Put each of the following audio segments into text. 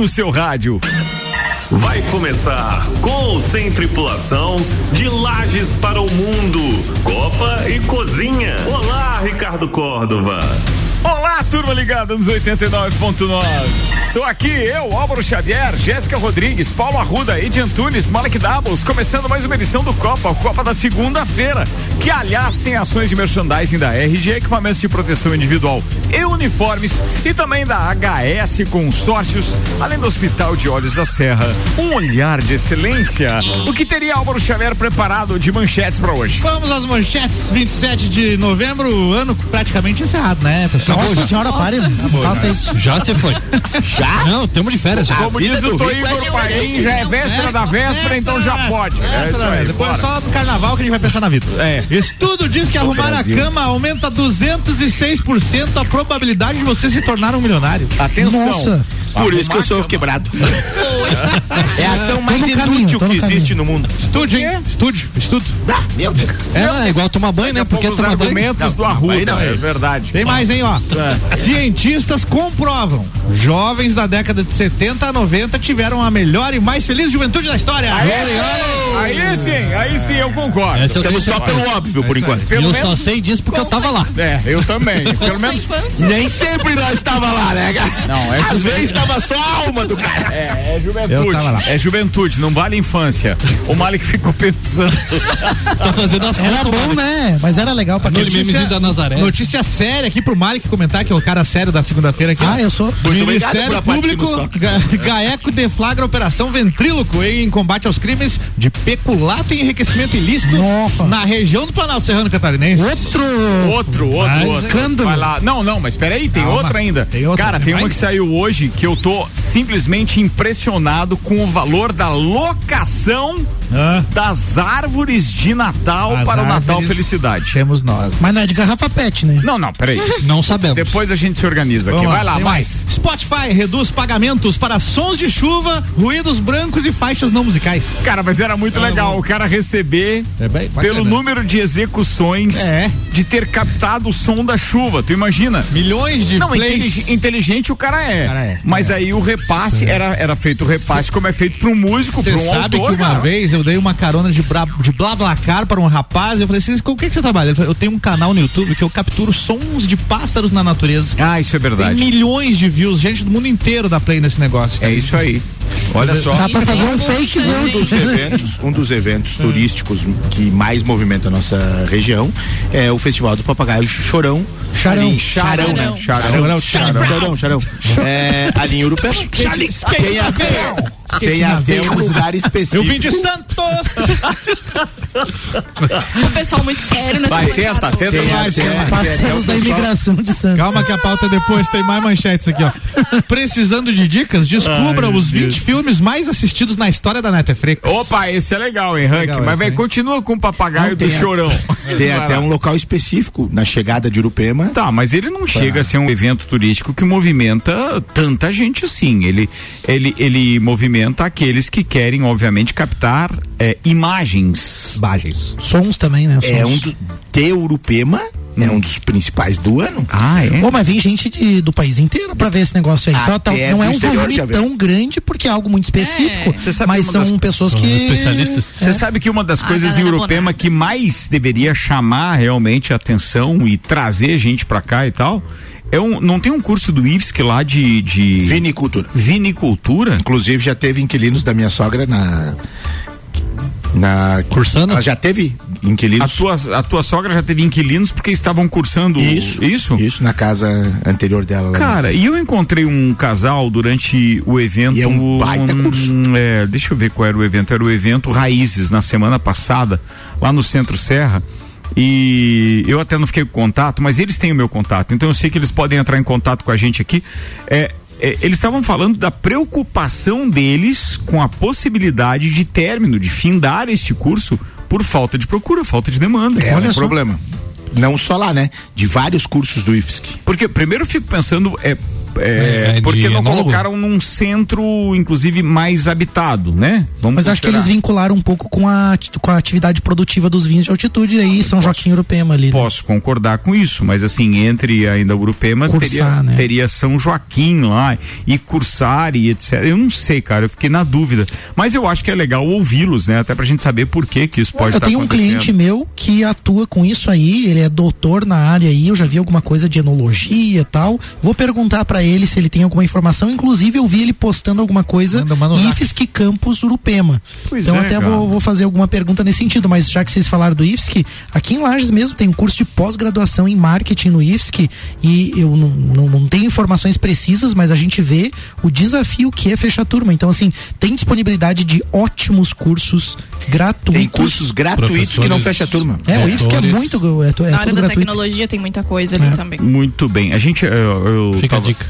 no seu rádio. Vai começar com ou sem tripulação de Lages para o Mundo, Copa e Cozinha. Olá, Ricardo Córdova. Olá, turma ligada nos 89.9. Tô aqui, eu, Álvaro Xavier, Jéssica Rodrigues, Paulo Arruda, Edi Antunes, Malek Doubles, começando mais uma edição do Copa, Copa da segunda-feira, que aliás tem ações de merchandising da RG, equipamentos de proteção individual e uniformes, e também da HS Consórcios, além do Hospital de Olhos da Serra. Um olhar de excelência. O que teria Álvaro Xavier preparado de manchetes para hoje? Vamos às manchetes, 27 de novembro, ano praticamente encerrado, né, pessoal? Nossa senhora, pare. Faça isso. Já se foi. Já? Não, temos de férias já. Como diz o Tô Igor Paim, já é véspera da véspera, então já pode. É Depois bora. só do carnaval que a gente vai pensar na vida. É. Estudo diz que arrumar a cama aumenta 206% a probabilidade de você se tornar um milionário. Atenção. Nossa. Por isso que eu sou quebrado. é a ação mais caminho, inútil no que existe no mundo. Estude, hein? Estude, estudo. Ah, meu Deus. É, é igual tomar banho, né? Porque Os argumentos do Arruda, aí não, é é. verdade. Tem mais, hein, ó. Cientistas comprovam. Jovens da década de 70 a 90 tiveram a melhor e mais feliz juventude da história. Aí sim, aí sim eu concordo. Estamos só pelo óbvio, por enquanto. Pelo eu menos, só sei disso porque eu tava lá. É, eu também. Pelo menos. Nem sempre nós estava lá, né, cara? Não, é Às vezes estava só a alma do cara. É, é juventude. tava. É juventude, não vale infância. O Malik ficou pensando. Tá fazendo as Era bom, né? Mas era legal pra quem Notícia, da Nazaré. notícia séria aqui pro Malik comentar, que é o cara sério da segunda-feira aqui. ó. Ah, eu sou. Muito Ministério Público. Ga- Gaeco deflagra operação ventríloco em combate aos crimes de peculato e enriquecimento ilícito Nossa. na região do Planalto Serrano Catarinense. Outro. Outro, outro, outro. escândalo. Vai lá. Não, não, mas peraí, tem Calma. outra ainda. Tem outra, Cara, tem uma? Que saiu hoje que eu tô simplesmente impressionado com o valor da locação Ah. das árvores de Natal As para o Natal Felicidade. Temos nós. Mas não é de garrafa pet, né? Não, não, peraí. Não sabemos. Depois a gente se organiza aqui. Vamos Vai lá, tem mais. Spotify reduz pagamentos para sons de chuva, ruídos brancos e faixas não musicais. Cara, mas era muito legal o cara receber É bem pelo número de execuções É. de ter captado o som da chuva. Tu imagina? Milhões de Não, plays. intelig- inteligente o cara é. Cara é. Mas aí o repasse era, era feito o repasse como é feito para um músico, Você para um sabe autor. que uma cara. vez eu dei uma carona de, bra, de BlaBlaCar para um rapaz. Eu falei assim: com o que, que você trabalha? Ele falou: eu tenho um canal no YouTube que eu capturo sons de pássaros na natureza. Ah, isso é Tem verdade. milhões de views, gente do mundo inteiro dá play nesse negócio. É isso aí. Olha só. Dá pra fazer um fake Um dos eventos, um dos eventos turísticos que mais movimenta a nossa região é o Festival do Papagaio Chorão. Charão, né? Charão. Charão, charão, charão, charão. É, ali em Urupema. Tem até, tem até um lugar específico. Eu vim de Santos! O pessoal muito sério nessa Vai, tenta, tenta Tem mais. até- o da imigração de Santos. Calma que a pauta é depois, tem mais manchetes aqui, ó. Precisando de dicas? Descubra Ai, os meu 20 filmes mais assistidos na história da Netflix. Opa, esse é legal, hein, Rank? Legal Mas, velho, hein? continua com o papagaio Não, do chorão. Tem até um local específico na chegada de Urupema. Tá, mas ele não chega a ser um evento turístico que movimenta tanta gente assim. Ele, ele, ele movimenta aqueles que querem, obviamente, captar é, imagens. Bagens. Sons também, né? É Sons. um do, de Urupema, é um dos principais do ano. Ah, é? Pô, mas vem gente de- do país inteiro pra ver esse negócio aí. Só tá- não é um volume tão grande porque é algo muito específico. Você sabe mas são das- pessoas são que. especialistas. Você sabe que uma das coisas em Urupema que mais deveria chamar realmente a atenção e trazer gente pra cá e tal, é um, não tem um curso do IFSC lá de, de Vinicultura. vinicultura? Inclusive já teve inquilinos da minha sogra na. Na. Cursando? Ela já teve A inquilinos. tua, a tua sogra já teve inquilinos porque estavam cursando Isso. isso? Isso, na casa anterior dela. lá. Cara, e eu encontrei um casal durante o evento. E é um baita curso. é, deixa eu ver qual era o evento. Era o evento Raízes, na semana passada, lá no Centro Serra. E eu até não fiquei com contato, mas eles têm o meu contato. Então eu sei que eles podem entrar em contato com a gente aqui. É, é, eles estavam falando da preocupação deles com a possibilidade de término, de findar este curso por falta de procura, falta de demanda. É Olha um só. problema. Não só lá, né? De vários cursos do IFSC. Porque primeiro eu fico pensando, é, É, É, porque não enólogo? colocaram num centro, inclusive, mais habitado, né? Vamos Mas eu acho que eles vincularam um pouco com a, com a atividade produtiva dos vinhos de altitude aí, São Joaquim e Urupema ali. né? Posso concordar com isso, mas assim, entre ainda Urupema Cursar, teria, né? teria São Joaquim lá e Cursar e etc. Eu não sei, cara, eu fiquei na dúvida. Mas eu acho que é legal ouvi-los, né? Até pra gente saber por que que isso pode eu estar tenho um acontecendo. cliente meu que atua com isso aí, ele é doutor na área aí, eu já vi alguma coisa de enologia e tal. Vou perguntar pra ele se ele tem alguma informação, inclusive eu vi ele postando alguma coisa. IFSC Campus Urupema. Pois então é, até vou, vou fazer alguma pergunta nesse sentido, mas já que vocês falaram do IFSC, aqui em Lages mesmo tem um curso de pós-graduação em marketing no IFSC e eu não, não, não tenho informações precisas, mas a gente vê o desafio que é fechar turma. Então assim, tem disponibilidade de ótimos cursos gratuitos. Tem cursos gratuitos que não fecha a turma. É, o IFSC é muito, é, é Na área tudo da gratuito. tecnologia tem muita coisa ali É. também. Muito bem. A gente. Eu, eu Fica a tava- dica.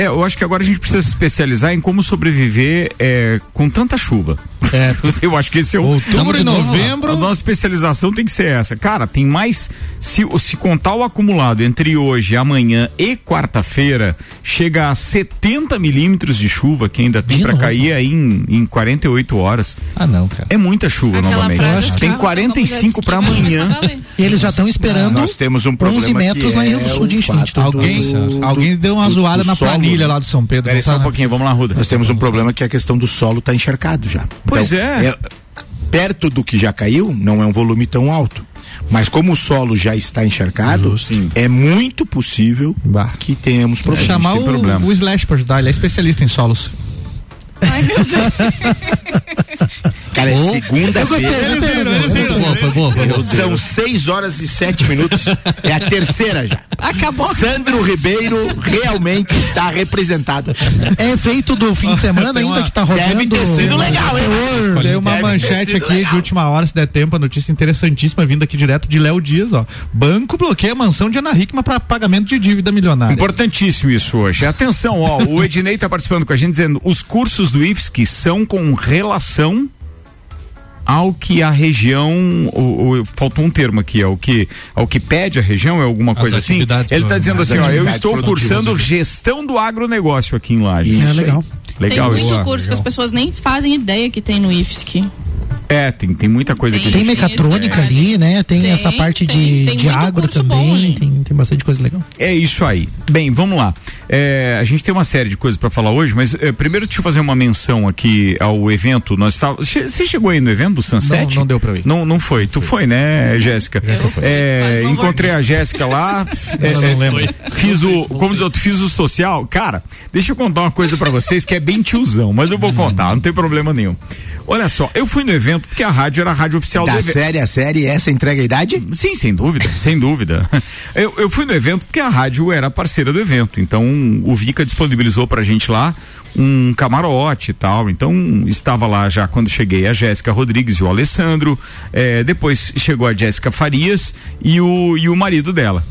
É, eu acho que agora a gente precisa se especializar em como sobreviver é, com tanta chuva. É. Eu acho que esse é o. Outubro e novembro. A nossa especialização tem que ser essa. Cara, tem mais. Se, se contar o acumulado entre hoje, amanhã e quarta-feira, chega a 70 milímetros de chuva que ainda tem novo? cair aí em, em 48 horas. Ah, não, cara. É muita chuva Aquela novamente. frase, os Tem carros são como 45 jet pra ski, vai amanhã. E eles já estão esperando Nós temos um problema 11 metros que lá em Rio é do Sul de enchente. Alguém, do- alguém deu uma do- zoada do na planilha né? lá do São Pedro. Peraí não só tá, um né? pouquinho, vamos lá, Ruda. Nós temos um problema que é a questão do solo está encharcado já. Pois Então, é. Perto do que já caiu, não é um volume tão alto. Mas como o solo já está encharcado, é muito possível Bah. que tenhamos Vou problemas. chamar tem o, problema. o Slash pra ajudar, ele é especialista em solos. Ai, meu Deus. Cara, é segunda-feira. Foi boa, foi boa, foi boa. São 6 horas e 7 minutos. É a terceira já. Acabou. Sandro Ribeiro realmente está representado. É efeito do fim de semana ainda uma- que tá rodando. Deve ter sido legal, hein? Tem uma Deve manchete aqui legal. de última hora, se der tempo, a notícia interessantíssima vindo aqui direto de Léo Dias, ó. Banco bloqueia a mansão de Ana Hickman para pagamento de dívida milionária. Importantíssimo isso hoje. Atenção, ó, o Ednei tá participando com a gente dizendo os cursos do IFSC são com relação ao que a região, o, o- faltou um termo aqui, ao que, ao que pede a região, é alguma As coisa assim? atividades Ele tá dizendo as assim, ó, eu estou cursando gestão do agronegócio aqui em Lages. Isso É legal. Legal tem isso. muito curso que as pessoas nem fazem ideia que tem no IFSC. É, tem, tem muita coisa que a Tem mecatrônica ali, né? Tem, Tem, essa parte tem, de, tem de agro também. Tem, tem bastante coisa legal. É isso aí. Bem, vamos lá. É, a gente tem uma série de coisas para falar hoje, mas é, primeiro deixa eu fazer uma menção aqui ao evento. Nós che- Você chegou aí no evento do Sunset? Não, não deu pra ir. Não, não foi. Tu foi, né, Jéssica? É, encontrei a Jéssica lá. é, não é, lembro. Fiz o, como diz outro, fiz o social. Cara, deixa eu contar uma coisa para vocês que é bem tiozão, mas eu vou contar, não tem problema nenhum. Olha só, eu fui no evento porque a rádio era a rádio oficial do Da evento. série a série, essa entrega a idade? Sim, sem dúvida, sem dúvida. Eu, eu fui no evento porque a rádio era parceira do evento, então o Vica disponibilizou pra gente lá um camarote e tal, então estava lá já quando cheguei a Jéssica Rodrigues e o Alessandro, eh, depois chegou a Jéssica Farias e o, e o marido dela.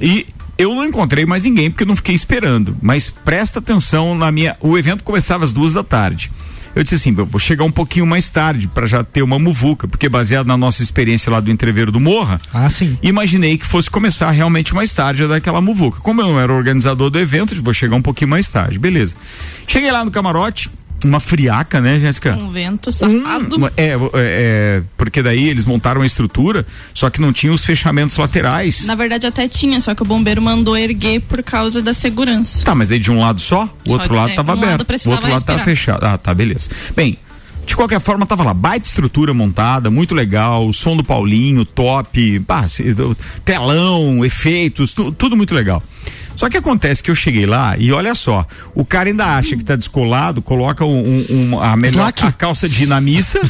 E eu não encontrei mais ninguém porque eu não fiquei esperando, mas presta atenção na minha, o evento começava às duas da tarde. Eu disse assim, eu vou chegar um pouquinho mais tarde para já ter uma muvuca, porque baseado na nossa experiência lá do entreveiro do Morra, Ah, sim. imaginei que fosse começar realmente mais tarde a dar aquela muvuca. Como eu não era organizador do evento, vou chegar um pouquinho mais tarde, beleza. Cheguei lá no camarote, uma friaca, né, Jéssica? Um vento safado. Um- é, é, é, porque daí eles montaram a estrutura, só que não tinha os fechamentos laterais. Na verdade até tinha, só que o bombeiro mandou erguer por causa da segurança. Tá, mas daí de um lado só, o Só outro lado é, tava um lado aberto. O precisava outro lado tava respirar. fechado. Ah, tá, beleza. Bem, de qualquer forma, tava lá, baita estrutura montada, muito legal, o som do Paulinho, top, do- telão, efeitos, tu- tudo muito legal. Só que acontece que eu cheguei lá e olha só, o cara ainda acha que tá descolado, coloca um, um- um- a, melhor, a calça de na missa,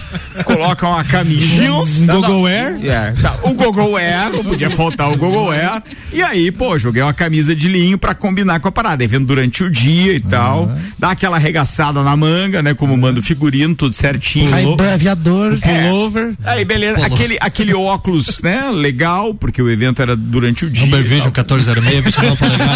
coloca uma camisa. Um Google Air. É, tá, o Google Air, não podia faltar o Google Air. E aí, pô, joguei uma camisa de linho pra combinar com a parada, evento durante o dia e tal. Dá aquela arregaçada na manga, né? Como manda o figurino, tudo certinho. Aí, aviador. É. Pullover. Aí, beleza. Aquele, aquele óculos, né? Legal, porque o evento era durante o dia. Vision tal. 1406, 29 polegadas.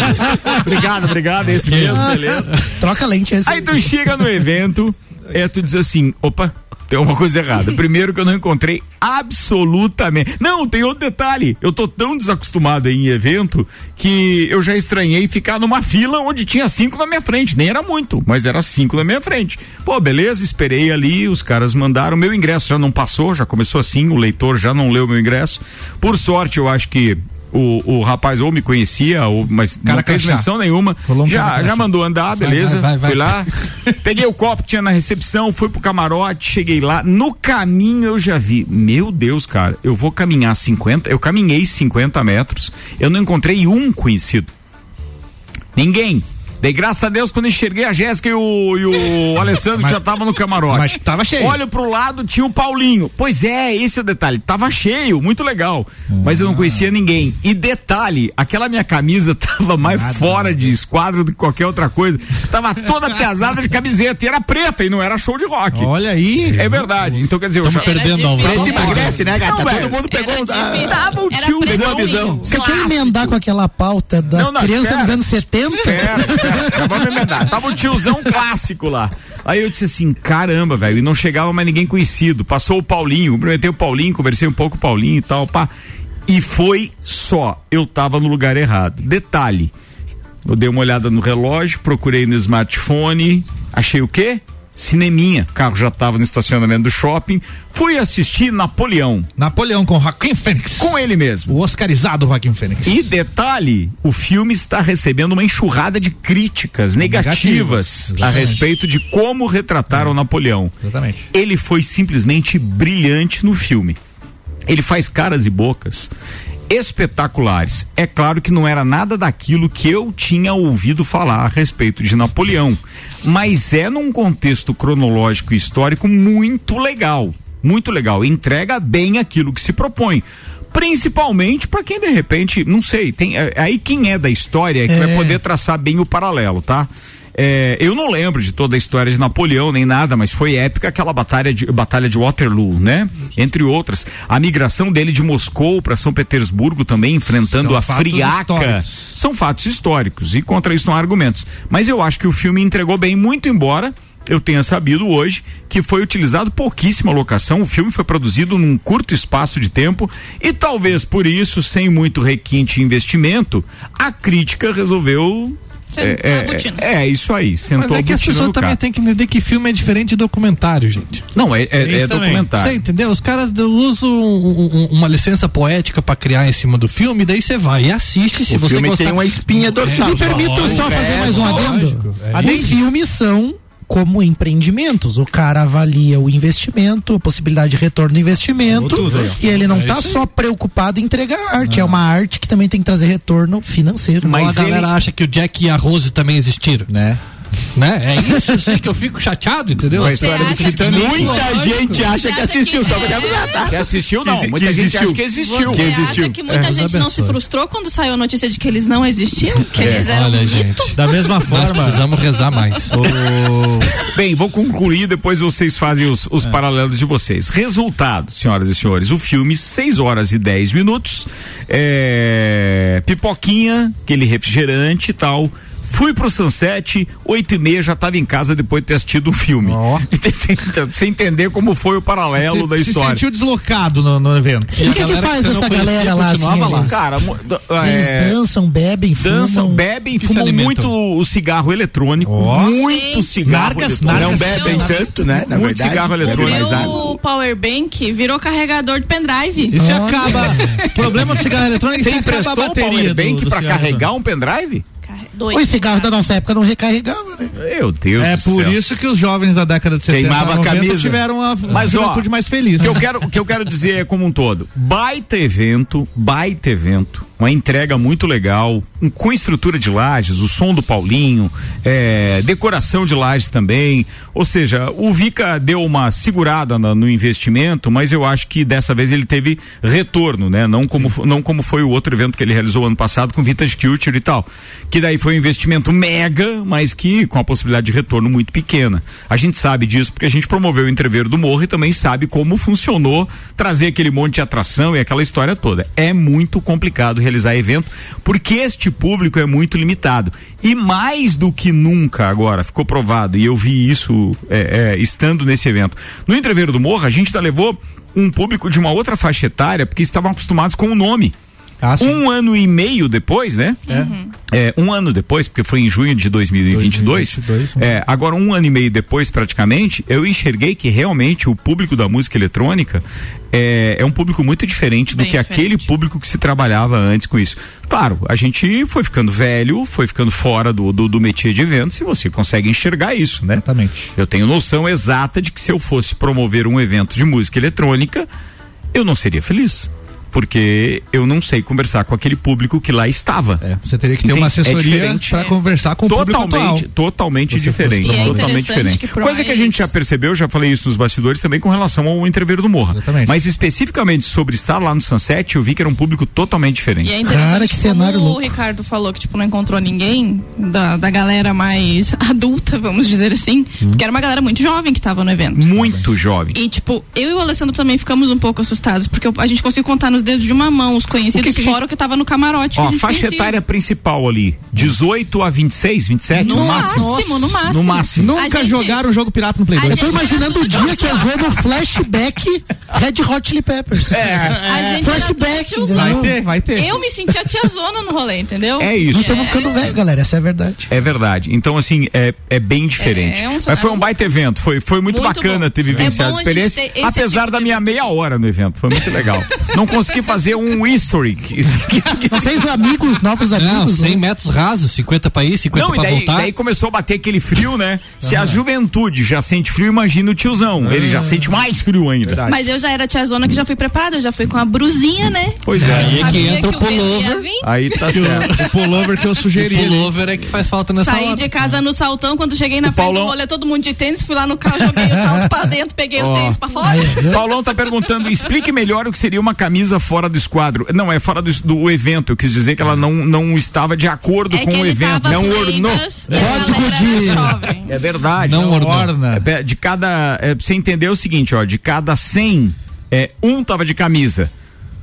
Obrigado, obrigado. Esse mesmo, beleza. Troca lente esse. Aí tu chega no evento, é, tu diz assim, opa, tem uma coisa errada. Primeiro que eu não encontrei absolutamente. Não, tem outro detalhe. Eu tô tão desacostumado em evento que eu já estranhei ficar numa fila onde tinha cinco na minha frente. Nem era muito, mas era cinco na minha frente. Pô, beleza, esperei ali, os caras mandaram. Meu ingresso já não passou, já começou assim, o leitor já não leu meu ingresso. Por sorte, eu acho que o, o rapaz ou me conhecia, ou, mas Cara não fez menção nenhuma. Um já, já mandou andar, beleza. vai, vai, Fui vai. lá, peguei o copo que tinha na recepção, fui pro camarote, cheguei lá. No caminho eu já vi, meu Deus, cara, eu vou caminhar 50, eu caminhei 50 metros, eu não encontrei um conhecido. Ninguém. Dei graças a Deus quando enxerguei a Jéssica e o, e o Alessandro que já tava no camarote. mas tava cheio. Olho pro lado, tinha o Paulinho. Pois é, esse é o detalhe. Tava cheio, muito legal. Mas eu não conhecia ninguém. E detalhe, aquela minha camisa tava mais fora de esquadro do que qualquer outra coisa. Tava toda pesada de camiseta e era preta e não era show de rock. Olha aí. É verdade. Então quer dizer, eu já... Estamos perdendo a. Preto emagrece, né, gata? Não, velho. Todo mundo pegou. Tava o tio pegou a visão. Você quer emendar com aquela pauta da Não, não, criança espera. dos anos 70? Espera, espera, vamos emendar. Tava um tiozão clássico lá. Aí eu disse assim, caramba, velho, e não chegava mais ninguém conhecido. Passou o Paulinho, cumprimentei o Paulinho, conversei um pouco com o Paulinho e tal, pá. E foi só, eu tava no lugar errado. Detalhe, eu dei uma olhada no relógio, procurei no smartphone, achei o quê? Cineminha. O carro já tava no estacionamento do shopping. Fui assistir Napoleão, Napoleão com Joaquim Fênix. com ele mesmo. O Oscarizado Joaquim Fênix. E detalhe, o filme está recebendo uma enxurrada de críticas negativas, Negativas, a respeito de como retrataram Napoleão. Exatamente. Ele foi simplesmente brilhante no filme. Ele faz caras e bocas espetaculares. É claro que não era nada daquilo que eu tinha ouvido falar a respeito de Napoleão, mas é num contexto cronológico e histórico muito legal, muito legal. Entrega bem aquilo que se propõe. Principalmente para quem de repente, não sei, tem é, aí quem é da história é que vai É. poder traçar bem o paralelo, tá? É, eu não lembro de toda a história de Napoleão nem nada, mas foi épica aquela batalha de, batalha de Waterloo, né? Entre outras. A migração dele de Moscou para São Petersburgo também, enfrentando São a friaca. históricos. São fatos históricos e contra isso não há argumentos. Mas eu acho que o filme entregou bem, muito embora eu tenha sabido hoje que foi utilizado pouquíssima locação. O filme foi produzido num curto espaço de tempo e talvez por isso, sem muito requinte e investimento, a crítica resolveu. É, a botina. é, é isso aí, sentou Mas é que a as pessoas também têm que entender que filme é diferente de documentário, gente. Não, é, é, é documentário. Você entendeu? Os caras usam um- um- uma licença poética pra criar em cima do filme, daí você vai e assiste se O você filme gostar. tem uma espinha dorsal. Me permito lógico, só fazer é, mais um adendo? lógico, é Os filmes são como empreendimentos. O cara avalia o investimento, a possibilidade de retorno do investimento, tudo e ele não É tá isso aí. só preocupado em entregar arte. É uma arte que também tem que trazer retorno financeiro. Mas Mas a galera ele- acha que o Jack e a Rose também existiram, Né? Né? É isso assim que eu fico chateado, entendeu? Você acha que Muita Lógico. gente acha que assistiu, que só pra é? avisar, tá? Que assistiu, não. Que- Muita que gente existiu. acha que existiu. Você existiu. acha que muita É, gente não se frustrou quando saiu a notícia de que eles não existiam? Que eles eram Olha, gente. Da mesma Nós forma. precisamos rezar mais. o- Bem, vou concluir, depois vocês fazem os, os É. paralelos de vocês. Resultado, senhoras e senhores, o filme, 6 horas e 10 minutos, é, pipoquinha, aquele refrigerante e tal. Fui pro Sunset, oito e meia já tava em casa depois de ter assistido o filme. Ó. Pra você entender como foi o paralelo da se, se história. sentiu deslocado no, no evento. E O a que, que faz você não essa conhecia galera lá? Assim, continuava lá. Cara, d- eles é, dançam, bebem, fumam. dançam, bebem, que se fumam muito o cigarro eletrônico. Ó. Muito Sim. cigarro. Não bebem tanto, né? Na Muito verdade, cigarro eletrônico. O power bank virou carregador de pendrive. E se Olha. acaba. O problema do cigarro eletrônico é Você que acaba a emprestou o bateria. powerbank do, do pra cigarro carregar um pendrive? Dois. Os cigarros da nossa época não recarregavam, né? Meu Deus É do por céu. isso que os jovens da década de 70 Queimava a 90 camisa. tiveram uma Mas, ó, juventude mais feliz. O que eu quero, o que eu quero dizer é como um todo. Baita evento, baita evento, uma entrega muito legal, um- com estrutura de lajes, o som do Paulinho, é, decoração de lajes também. Ou seja, o Vica deu uma segurada na- no investimento, mas eu acho que dessa vez ele teve retorno, né? Não como, não como foi o outro evento que ele realizou ano passado com Vintage Culture e tal. Que daí foi um investimento mega, mas que com a possibilidade de retorno muito pequena. A gente sabe disso porque a gente promoveu o entreveiro do morro e também sabe como funcionou trazer aquele monte de atração e aquela história toda. É muito complicado realizar evento porque este público é muito limitado. E mais do que nunca agora, ficou provado, e eu vi isso é, é, estando nesse evento. No entreveiro do morro, a gente ainda levou um público de uma outra faixa etária porque estavam acostumados com o nome. Ah. Um ano e meio depois, né? É, um ano depois, porque foi em junho de 2022. 2022, um é, agora, um ano e meio depois, praticamente, eu enxerguei que realmente o público da música eletrônica é, é um público muito diferente do Bem que diferente. aquele público que se trabalhava antes com isso. Claro, a gente foi ficando velho, foi ficando fora do, do, do métier de eventos e você consegue enxergar isso, né? Exatamente. Eu tenho noção exata de que se eu fosse promover um evento de música eletrônica, eu não seria feliz. Porque eu não sei conversar com aquele público que lá estava. É, você teria que ter Entende? uma É assessoria diferente. para conversar com o público atual. Totalmente, totalmente Você diferente. E é totalmente diferente. que Coisa que a gente já percebeu, já falei isso nos bastidores também com relação ao entreveiro do Morra. Exatamente. Mas especificamente sobre estar lá no Sunset, eu vi que era um público totalmente diferente. E é interessante Cara, que como cenário o louco. Ricardo falou que tipo não encontrou ninguém da, da galera mais adulta, vamos dizer assim, Hum. porque era uma galera muito jovem que tava no evento. Muito jovem. E, tipo, eu e o Alessandro também ficamos um pouco assustados, porque a gente conseguiu contar nos dedos de uma mão os conhecidos, O que que a gente- que tava no camarote. Ó, a a faixa conhecia. etária principal ali, 18 a 26, 27, No no máximo. máximo, no máximo. No máximo. Nunca A gente- jogaram o jogo pirata no Play a 2. Eu tô imaginando o dia que eu vou no flashback Red Hot Chili Peppers. É, A gente flashback. Vai ter, vai ter. Eu me sentia tiazona no rolê, entendeu? É isso. Nós estamos ficando velho, galera, essa é a verdade. É verdade. Então, assim, é, é bem diferente. É, é um Mas foi um baita evento. Foi, foi muito, Muito bacana bom. ter vivenciado É a a experiência. Apesar tipo da minha meia hora no evento. Foi muito legal. Não consegui fazer um history. que- que- Não fez amigos, novos Não, amigos. 100 né? metros rasos, 50 pra ir, 50 Não, e pra daí, voltar. daí começou a bater aquele frio, né? Se a juventude já sente frio, imagina o tiozão. Ele já sente mais frio ainda. Mas eu já era tiazona que já fui preparada, eu já fui com a brusinha, né? Pois é. Aí é que entra o o pullover. Aí tá certo. O pullover que eu O sugeri. pullover é que faz falta nessa Saí hora. de casa no saltão, quando cheguei na O frente Paulão- do rolê, todo mundo de tênis, fui lá no carro, joguei o salto pra dentro, peguei Ó. o tênis pra fora. Paulão tá perguntando, explique melhor o que seria uma camisa fora do esquadro. Não, é fora do, do evento. Eu quis dizer que ela não, não estava de acordo É com que o ele evento. tava Não ornou. Código de-. É verdade. Não ornou. orna. É, de cada. É, pra você entender o seguinte, ó, de cada 100, é, um tava de camisa.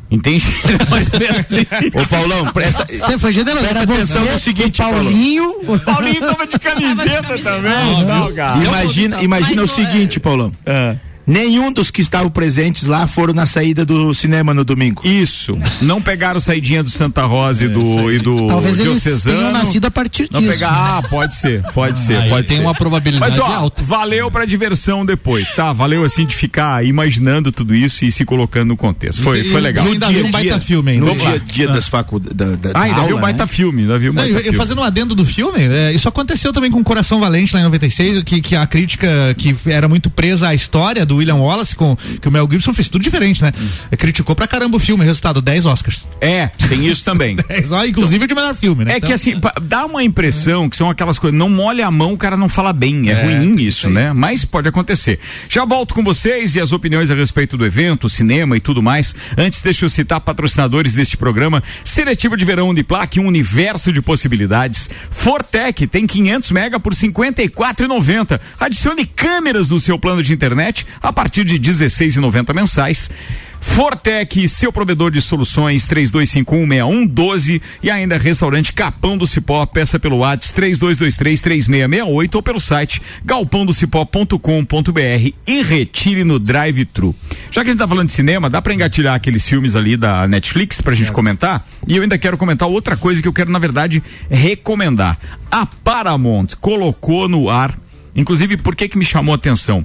Entende? Mais ou menos assim. Ô Paulão, presta. Você foi generoso. Presta Era atenção você, no seguinte, o Paulinho. O Paulinho tava de camiseta camiseta. também. Não, cara. Imagina, Mas imagina o o- seguinte, Paulão. Ah, Nenhum dos que estavam presentes lá foram na saída do cinema no domingo. isso. Não pegaram saidinha do Santa Rosa e do, e do Talvez eles Diocesano. tenham nascido a partir Não disso. pegar, ah, pode ser, pode ser, Aí pode tem ser. uma probabilidade Mas ó, alta. valeu pra diversão depois, tá? Valeu assim de ficar imaginando tudo isso e se colocando no contexto. Foi, E- foi legal. e ainda vi um baita filme ainda. No Vamos lá. dia, dia das faculdades. Da, da, Ah, ainda da viu aula, um baita né? filme, ainda viu um Não, baita e filme. fazendo um adendo do filme, é, isso aconteceu também com Coração Valente lá em 96, que, que a crítica que era muito presa à história do William Wallace, com, que o Mel Gibson fez tudo diferente, né? Criticou pra caramba o filme, resultado 10 Oscars. É, tem isso também. 10, ó, inclusive de melhor filme, né? É Então, que assim, dá uma impressão que são aquelas coisas, não molha a mão, o cara não fala bem. É, ruim isso, né? Mas pode acontecer. Já volto com vocês e as opiniões a respeito do evento, cinema e tudo mais. Antes, deixa eu citar patrocinadores deste programa. Seletivo de verão Uniplac, um universo de possibilidades. Fortec tem 500 mega por 54,90. Adicione câmeras no seu plano de internet a partir de 16,90 mensais. Fortec, seu provedor de soluções 32516112 e ainda restaurante Capão do Cipó, peça pelo WhatsApp 32233668 ou pelo site galpãodocipó.com.br e retire no drive-thru. Já que a gente tá falando de cinema, dá pra engatilhar aqueles filmes ali da Netflix pra gente comentar? E eu ainda quero comentar outra coisa que eu quero na verdade recomendar. A Paramount colocou no ar, inclusive por que que me chamou a atenção?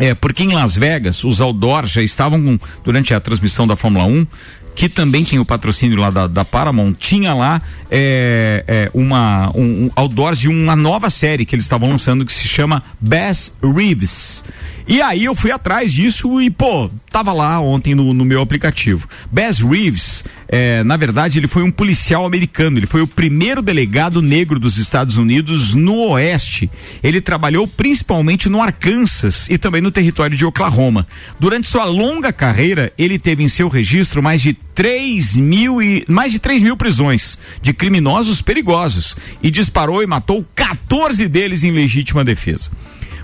É, porque em Las Vegas, os outdoors já estavam com- durante a transmissão da Fórmula 1, que também tem o patrocínio lá da, da Paramount, tinha lá é, é, uma um, um outdoors de uma nova série que eles estavam lançando que se chama Bass Reeves. E aí eu fui atrás disso e, pô, tava lá ontem no, no meu aplicativo. Bass Reeves, é, na verdade, ele foi um policial americano, ele foi o primeiro delegado negro dos Estados Unidos no Oeste. Ele trabalhou principalmente no Arkansas e também no território de Oklahoma. Durante sua longa carreira, ele teve em seu registro mais de 3 mil e mais de 3 mil prisões de criminosos perigosos e disparou e matou 14 deles em legítima defesa.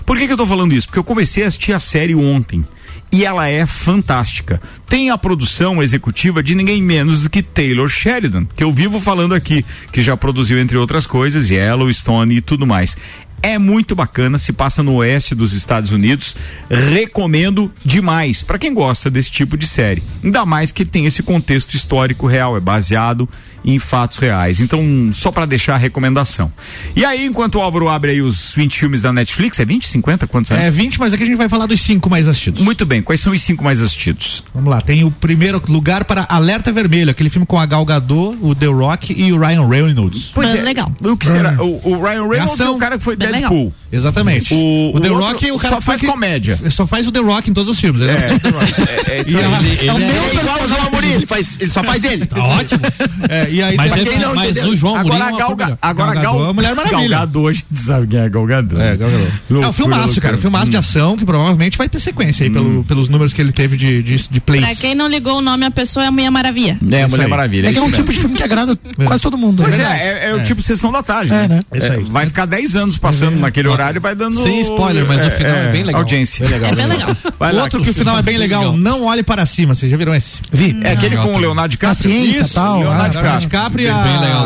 Por que, que eu tô falando isso? Porque eu comecei a assistir a série ontem e ela é fantástica. Tem a produção executiva de ninguém menos do que Taylor Sheridan, que eu vivo falando aqui, que já produziu, entre outras coisas, Yellowstone e tudo mais. É muito bacana, se passa no oeste dos Estados Unidos. Recomendo demais para quem gosta desse tipo de série. Ainda mais que tem esse contexto histórico real, é baseado em fatos reais. Então, só para deixar a recomendação. E aí, enquanto o Álvaro abre aí os 20 filmes da Netflix, é 20, 50? Quantos É 20, mas aqui a gente vai falar dos cinco mais assistidos. Muito bem, quais são os cinco mais assistidos? Vamos lá, tem o primeiro lugar para Alerta Vermelho, aquele filme com a Gal Gadot, o The Rock e o Ryan Reynolds. Pois é. Legal. O que será? O, o Ryan Reynolds é o cara que foi Bem Deadpool. Exatamente. O- The o Rock, o cara só faz que- comédia. Só faz o The Rock em todos os filmes. Ele É, é, E ela- Ele, ele é, igual o João Amorim, ele, faz, ele só faz ele. tá ótimo. É, e aí Mas, é- quem não mas entendeu? o João Amorim Agora é a Gal, ator melhor. agora Gal Gal, é Mulher Maravilha. Gal Gadot, a gente sabe quem é Gal Gadot. É, Gal Gadot. é um filmaço, cara. Filmaço de ação que provavelmente vai ter sequência aí pelo, pelos números que ele teve de, de, de plays. Pra quem não ligou o nome, a pessoa é a Mulher Maravilha. É, Mulher. Maravilha. É que é um tipo de filme que agrada quase todo mundo. Pois né? é, é, é o tipo sessão da tarde. É, né? Isso aí. Vai ficar 10 anos passando naquele horário e vai dando. Sem spoiler, mas o final é bem legal. Audiência. Bem legal, É bem legal. Vai Outro que o final é bem legal, Não Olhe Para Cima. Vocês já viram esse? Vi. É aquele com o. Leonardo DiCaprio? Paciência, Isso, tal, Leonardo ah, DiCaprio.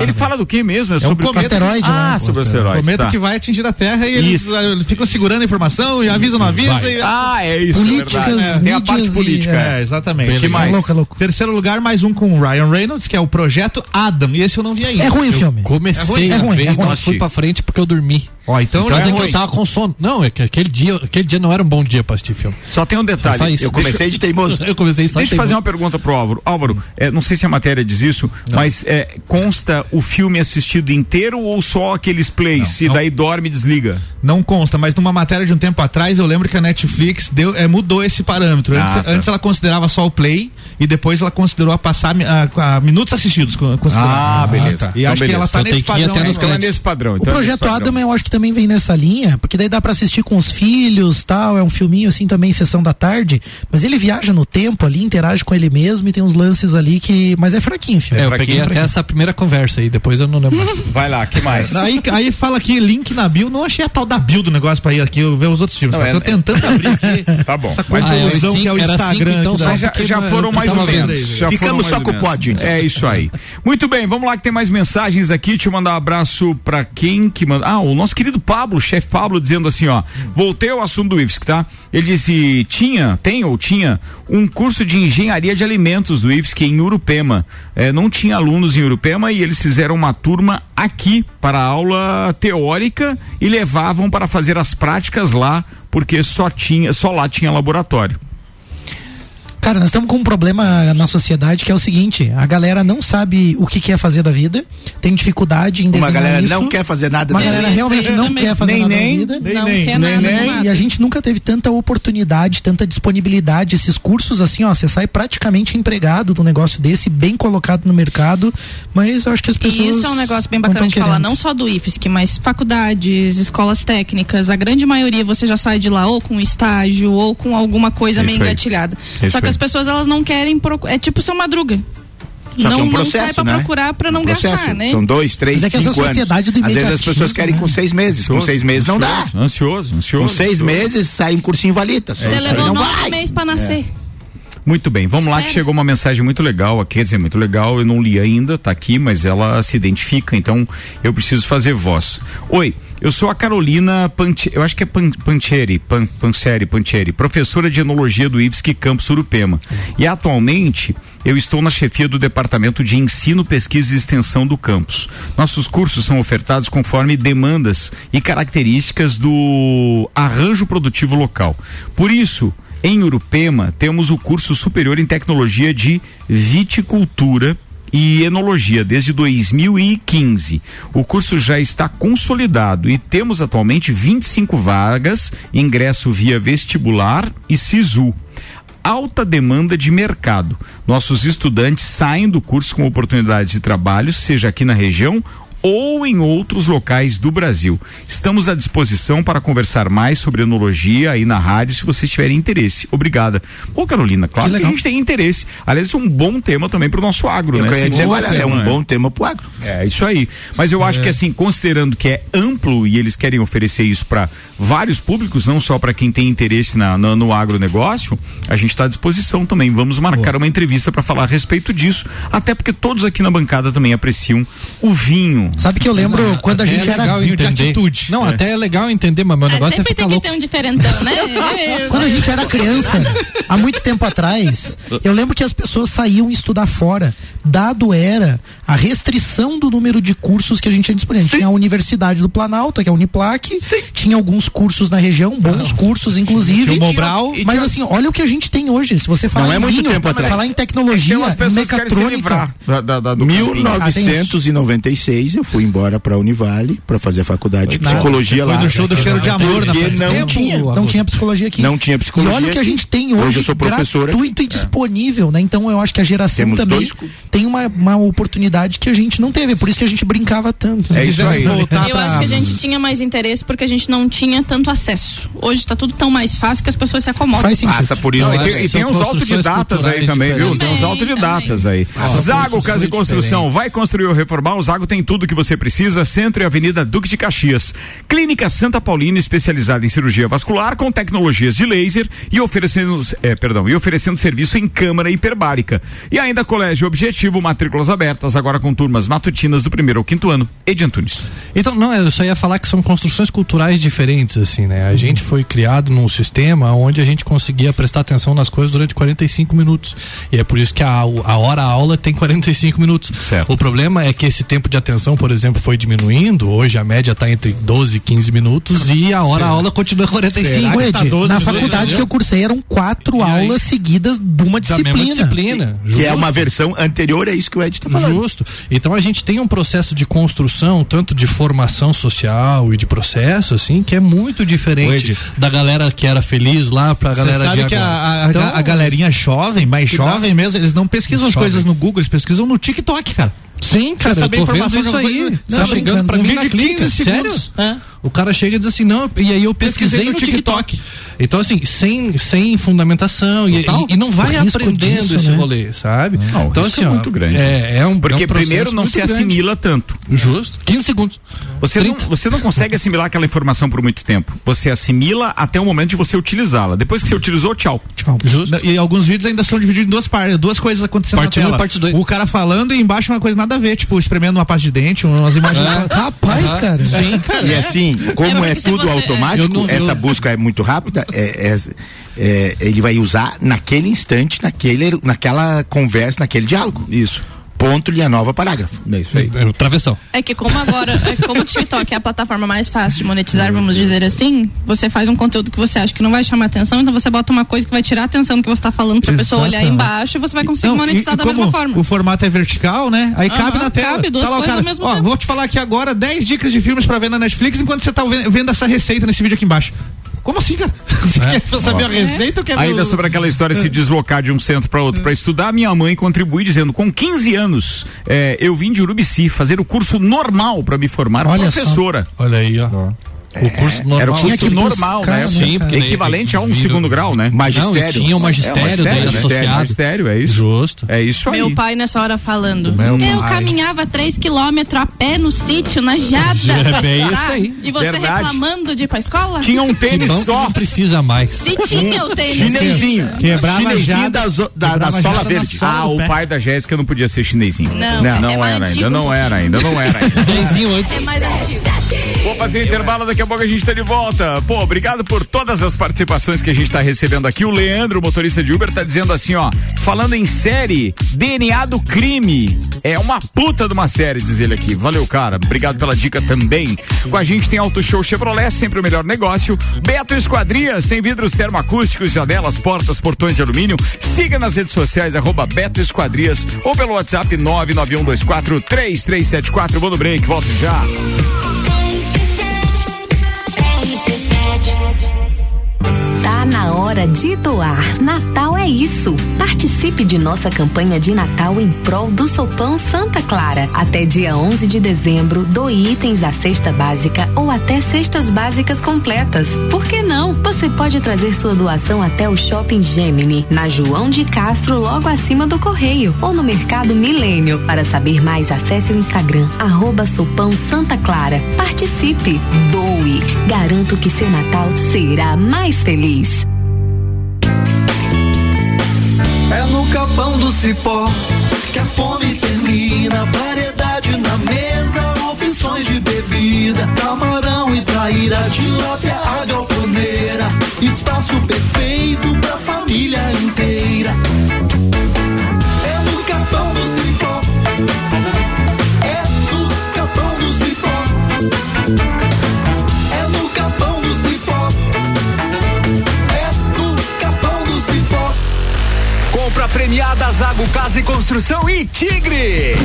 Ele fala do que mesmo? É, sobre cometa. Asteroide, Ah, né? sobre asteroides. Cometa tá. que vai atingir a Terra e eles eh, ficam segurando a informação e avisam, não avisa. Ah, é isso. Políticas, é verdade. Tem a parte política. é. É, exatamente. Que mais? É louco, é louco. Terceiro lugar, mais um com o Ryan Reynolds, que é o Projeto Adam. E esse eu não vi ainda. É ruim o filme. Comecei É ruim, a ver, é ruim. mas fui pra frente porque eu dormi. Ó, então, já é é que eu tava com sono. Não, é que aquele dia, aquele dia não era um bom dia pra assistir filme. Só tem um Só detalhe. Eu comecei de teimoso. Eu comecei só Deixa eu fazer uma pergunta pro Álvaro. Álvaro, é, não sei se a matéria diz isso, mas é, consta o filme assistido inteiro ou só aqueles plays e não. daí dorme e desliga? Não consta, mas numa matéria de um tempo atrás, eu lembro que a Netflix deu, eh, mudou esse parâmetro. Antes, Ah, tá. antes ela considerava só o play e depois ela considerou a passar a, a minutos assistidos. co- considerava. Ah, beleza. E Então, acho que ela beleza. tá Então nesse que padrão. até nos Então é créditos. nesse padrão. O então é projeto. Adam eu acho que também vem nessa linha, porque daí dá pra assistir com os filhos, tal, é um filminho assim também, sessão da tarde, mas ele viaja no tempo ali, interage com ele mesmo e tem uns lances ali que, mas é fraquinho o filme. É, eu fraquinho, peguei até fraquinho. essa primeira conversa aí, depois eu não lembro mais. Vai lá, que mais? Aí, aí fala aqui, link na bio. Não achei a tal da bio do negócio pra ir aqui eu ver os outros filmes. Não, é- Tô tentando abrir aqui. Tá bom. Essa coisa Ah, é, ilusão cinco- que é o era cinco, Instagram. então, só Mas já, já foram mais ou menos. aí. Já Ficamos só com o pódio, então. É isso aí. Muito bem, vamos lá que tem mais mensagens aqui. Deixa eu mandar um abraço pra quem que manda. Ah, o nosso querido Pablo, chefe Pablo, dizendo assim, ó. Voltei ao assunto do IFSC, tá? Ele disse: tinha, tem ou tinha um curso de engenharia de alimentos do IFSC em Urupema. É, não tinha alunos em Urupema e eles fizeram uma turma aqui para aula teórica e levavam para fazer as práticas lá, porque só tinha, só lá tinha laboratório. Cara, nós estamos com um problema na sociedade que é o seguinte: a galera não sabe o que quer fazer da vida, tem dificuldade em Uma desenhar galera isso. não quer fazer nada Uma da galera vida. realmente não também. quer fazer Nem, nada nem, da vida. não nem, quer nem, nada nem. nada. E a gente nunca teve tanta oportunidade, tanta disponibilidade. Esses cursos, assim, ó, você sai praticamente empregado do negócio desse, bem colocado no mercado. Mas eu acho que as pessoas. E isso é um negócio bem bacana de falar, não só do IFSC, mas faculdades, escolas técnicas, a grande maioria você já sai de lá ou com estágio ou com alguma coisa Isso meio aí. engatilhada. Isso só que. As pessoas elas não querem procurar, é tipo seu madruga. Só não, que é um não processo, sai pra né? procurar pra não Um gastar, né? São dois, três, Mas é cinco anos. Às vezes as pessoas querem com né? seis meses. Com seis meses não dá. Ansioso, Ansioso, ansioso. Com seis ansioso. meses sai um cursinho valita. Você levou não nove vai. meses pra nascer. Muito bem, vamos lá que chegou uma mensagem muito legal aqui, quer dizer, muito legal, eu não li ainda, tá aqui, mas ela se identifica, então eu preciso fazer voz. Oi, eu sou a Carolina Panche, eu acho que é Pan, Pancheri, Pan, Pancheri, Pancheri, professora de enologia do IFSC Campus Urupema. E atualmente eu estou na chefia do departamento de ensino, pesquisa e extensão do campus. Nossos cursos são ofertados conforme demandas e características do arranjo produtivo local. Por isso, em Urupema, temos o curso superior em tecnologia de viticultura e Enologia desde 2015. O curso já está consolidado e temos atualmente 25 vagas, ingresso via vestibular e SISU alta demanda de mercado. Nossos estudantes saem do curso com oportunidades de trabalho, seja aqui na região ou em outros locais do Brasil. Estamos à disposição para conversar mais sobre enologia aí na rádio, se vocês tiverem interesse. Obrigada. Ô, Carolina, claro que, que a gente tem interesse. Aliás, é um bom tema também para o nosso agro, Eu né? queria dizer, agora, é um né? bom tema pro agro. É, isso aí. Mas eu acho que assim, considerando que é amplo e eles querem oferecer isso para vários públicos, não só para quem tem interesse na, na- no agronegócio, a gente está à disposição também. Vamos marcar uma entrevista para falar a respeito disso, até porque todos aqui na bancada também apreciam o vinho. Sabe que eu lembro Não, quando a até gente é era. de atitude. Não, até é legal entender, mas meu Ah, negócio é sempre ficar tem que louco. ter um diferentão, né? Quando a gente era criança, há muito tempo atrás, eu lembro que as pessoas saíam estudar fora. Dado era a restrição do número de cursos que a gente tinha disponível. Tinha a Universidade do Planalto, que é a Uniplac, tinha alguns cursos na região, bons cursos, inclusive. Tinha o Mobral. Mas tinha- assim, olha o que a gente tem hoje. Se você falar Não é em muito vinho, tempo atrás. falar em Tem tecnologia, se mecatrônica. da, da, da, do campinho. 1996 eu fui embora para Univale para fazer a faculdade de psicologia Foi lá. no show do Cheiro de Amor na não Tempo, tinha. Não tinha psicologia aqui. Não tinha psicologia E olha o que a gente tem hoje, Hoje eu sou professora. gratuito e disponível, né? Então eu acho que a geração Temos também. Tem uma, uma oportunidade que a gente não teve. É por isso que a gente brincava tanto. né? É isso aí. voltar Eu pra- acho que a gente tinha mais interesse porque a gente não tinha tanto acesso. Hoje tá tudo tão mais fácil que as pessoas se acomodam. Faz sentido. Passa por isso. Não, e tem, acho e tem uns autodidatas aí também, viu? Tem uns autodidatas aí. são Zago Casa e Construção, diferentes. vai construir ou reformar? O Zago tem tudo que você precisa, Centro e Avenida Duque de Caxias. Clínica Santa Paulina, especializada em cirurgia vascular com tecnologias de laser e oferecendo, é, perdão, e oferecendo serviço em câmara hiperbárica. E ainda Colégio Objetivo, matrículas abertas, agora com turmas matutinas do primeiro ao quinto ano. Edi Antunes. Então, não, eu só ia falar que são construções culturais diferentes, assim, né? A gente foi criado num sistema onde a gente conseguia prestar atenção nas coisas durante 45 minutos. E é por isso que a, a hora aula tem 45 minutos. Certo. O problema é que esse tempo de atenção, por exemplo, foi diminuindo. Hoje a média está entre 12 e 15 minutos e a hora aula continua 45. Ô, Ed, tá 12 na faculdade que eu cursei eram quatro E aí? aulas seguidas de uma Da disciplina. mesma disciplina. Que é justo. uma versão anterior a isso que o Ed tá falando. Justo. Então a gente tem um processo de construção, tanto de formação social e de processo, assim, que é muito diferente Ed. da galera que era feliz lá pra galera sabe de que a, agora. a, Então, a galerinha jovem, mais jovem mesmo, eles não pesquisam as coisas no Google, eles pesquisam no TikTok, cara. Sim, cara, eu tô vendo isso aí. coisa? Tá Não, chegando pra mim na de 15 clínica. Sério? segundos. É. O cara chega e diz assim, não, e aí eu pesquisei, Pesquisei no no TikTok. TikTok. Então, assim, sem, sem fundamentação e, e, e não vai aprendendo disso, esse né? rolê, sabe? Não, então, risco assim, é ó, muito grande. É, é um Porque é um primeiro não se grande. assimila tanto. Justo. 15 segundos. Você não, 30. você não consegue assimilar aquela informação por muito tempo. Você assimila até o momento de você utilizá-la. Depois que você utilizou, tchau. Tchau. Justo. E alguns vídeos ainda são divididos em duas partes, duas coisas acontecendo Parte na um tela. parte dois. O cara falando e embaixo uma coisa nada a ver, tipo, espremendo uma pasta de dente, umas imagens. Rapaz, Aham. cara. Sim, cara. E assim, como É é, tudo você- automático, Eu não- eu- essa busca é muito rápida, é- é- é, ele vai usar naquele instante, naquele, naquela conversa, naquele diálogo. Isso. Ponto, linha nova, parágrafo. É isso aí. É, Travessão. É que como agora, é como o TikTok é a plataforma mais fácil de monetizar, vamos dizer assim, você faz um conteúdo que você acha que não vai chamar atenção, então você bota uma coisa que vai tirar a atenção do que você tá falando pra pessoa olhar Exatamente. embaixo e você vai conseguir Não, monetizar e- e da mesma forma. O formato é vertical, né? Aí Aham, cabe na tela. cabe duas Tá lá coisas cara, ao mesmo Ó, tempo. vou te falar aqui agora 10 dicas de filmes pra ver na Netflix enquanto você tá ve- vendo essa receita nesse vídeo aqui embaixo. Como assim, cara? Você quer saber a receita ou quer ver Ainda sobre aquela história de se deslocar de um centro para outro para estudar, minha mãe contribui dizendo: com 15 anos, eh, eu vim de Urubici fazer o curso normal para me formar Olha só. professora. Olha aí, ó. O curso normal. Era o curso normal, né? né, Sim, porque daí equivalente a um vindo- segundo grau, né? Magistério. Não, tinha o magistério, É, daí magistério, associado. magistério, é isso. Justo. É isso aí. Meu pai nessa hora falando. Meu eu pai. caminhava 3 quilômetros a pé no sítio, na Jada. É isso aí. E você Verdade. reclamando de ir pra escola? Tinha um tênis Então só. não precisa mais. Se tinha o tênis. Chinesinho. Quebrava Chinesinho da, da, da sola verde. sola. Ah, o pai da Jéssica não podia ser chinesinho. Não, não, é não era ainda, um não era ainda, não era ainda. Dezinho antes. É mais antigo. Vou fazer intervalo, daqui a pouco a gente tá de volta. Pô, obrigado por todas as participações que a gente tá recebendo aqui. O Leandro, motorista de Uber, tá dizendo assim, ó, falando em série, DNA do crime. É uma puta de uma série, diz ele aqui. Valeu, cara. Obrigado pela dica também. Com a gente tem Auto Show Chevrolet, sempre o melhor negócio. Beto Esquadrias, tem vidros termoacústicos, janelas, portas, portões de alumínio. Siga nas redes sociais, arroba Beto Esquadrias ou pelo WhatsApp 99124 3374. Vou no break, volto já. Hora de doar. Natal é isso. Participe de nossa campanha de Natal em prol do Sopão Santa Clara. Até dia 11 de dezembro, doe itens da cesta básica ou até cestas básicas completas. Por que não? Você pode trazer sua doação até o Shopping Gemini, na João de Castro, logo acima do Correio, ou no Mercado Milênio. Para saber mais, acesse o Instagram, arroba Sopão Santa Clara. Participe, doe. Garanto que seu Natal será mais feliz. Capão do cipó que a fome termina. Variedade na mesa, opções de bebida. Camarão e traíra, tilápia, a galponeira. Espaço perfeito Compra premiada Zago Casa e Construção e Tigre.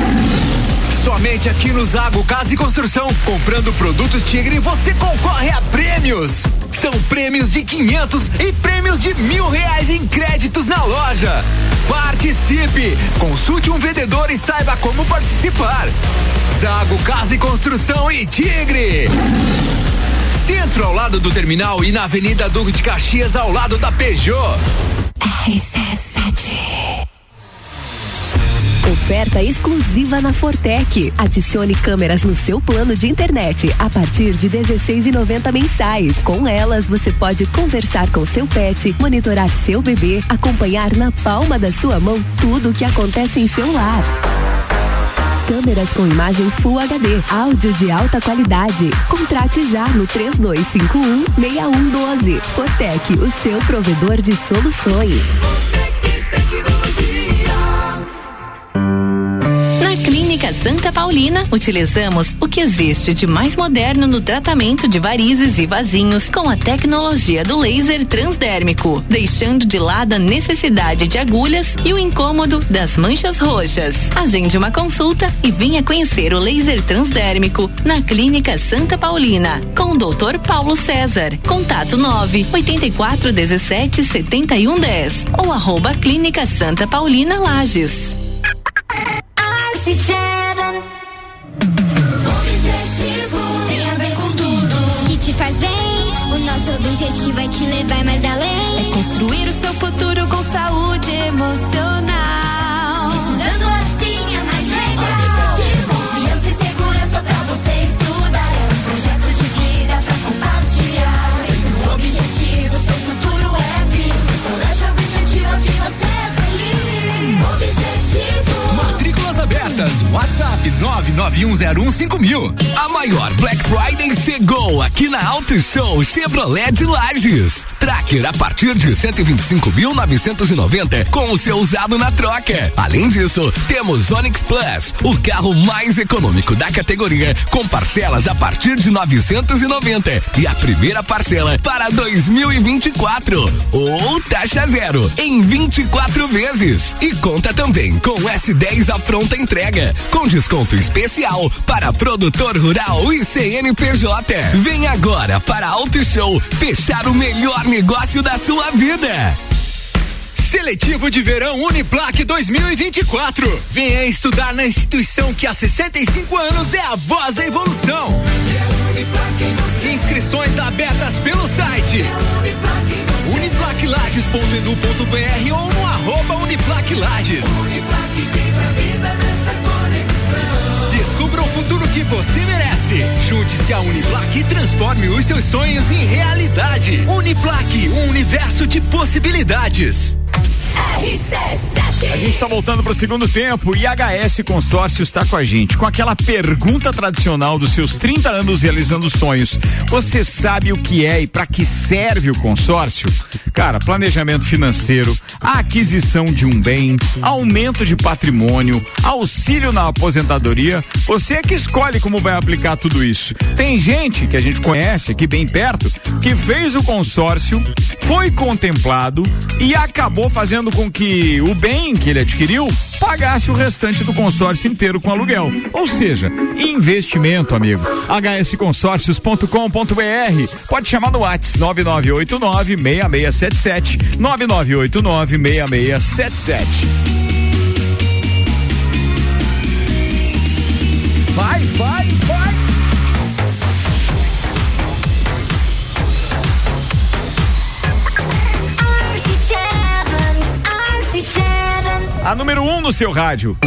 Somente aqui no Zago Casa e Construção, comprando produtos Tigre, você concorre a prêmios. São prêmios de 500 e prêmios de mil reais em créditos na loja. Participe! Consulte um vendedor e saiba como participar. Zago Casa e Construção e Tigre. Centro ao lado do terminal e na Avenida Duque de Caxias ao lado da Peugeot. Oferta exclusiva na Fortec. Adicione câmeras no seu plano de internet a partir de 16,90 mensais. Com elas, você pode conversar com seu pet, monitorar seu bebê, acompanhar na palma da sua mão tudo o que acontece em seu lar. Câmeras com imagem Full HD, áudio de alta qualidade. Contrate já no 3251 6112. Fortec, o seu provedor de soluções. Clínica Santa Paulina, utilizamos o que existe de mais moderno no tratamento de varizes e vasinhos com a tecnologia do laser transdérmico, deixando de lado a necessidade de agulhas e o incômodo das manchas roxas. Agende uma consulta e venha conhecer o laser transdérmico na Clínica Santa Paulina, com o Dr. Paulo César. Contato 9 84 17 71 10 ou arroba Clínica Santa Paulina Lages. Nosso objetivo é te levar mais além. É construir o seu futuro com saúde emocional. Abertas. WhatsApp 991015000. A maior Black Friday chegou aqui na Auto Show Chevrolet Lages. Tracker a partir de 125.990 com o seu usado na troca. Além disso, temos Onix Plus, o carro mais econômico da categoria, com parcelas a partir de 990 e a primeira parcela para 2024 ou taxa zero em 24 vezes. E conta também com S10 à pronta entrega, com desconto especial para produtor rural e CNPJ. Vem agora para Auto Show fechar o melhor negócio da sua vida. Seletivo de Verão Uniplac 2024. Venha estudar na instituição que há 65 anos é a voz da evolução. Inscrições abertas pelo site uniplaclages.edu.br ou no arroba uniplaclages. Descubra o futuro que você merece. Junte-se à Uniplac e transforme os seus sonhos em realidade. Uniplac, um universo de possibilidades. A gente está voltando para o segundo tempo e HS Consórcio está com a gente com aquela pergunta tradicional dos seus 30 anos realizando sonhos. Você sabe o que é e para que serve o consórcio? Cara, planejamento financeiro, a aquisição de um bem, aumento de patrimônio, auxílio na aposentadoria. Você é que escolhe como vai aplicar tudo isso. Tem gente que a gente conhece aqui bem perto que fez o consórcio, foi contemplado e acabou fazendo com que o bem que ele adquiriu pagasse o restante do consórcio inteiro com aluguel. Ou seja, investimento, amigo. hsconsórcios.com.br. Pode chamar no WhatsApp 9989 6677 9989 6677. Vai, vai, A número 1 um no seu rádio.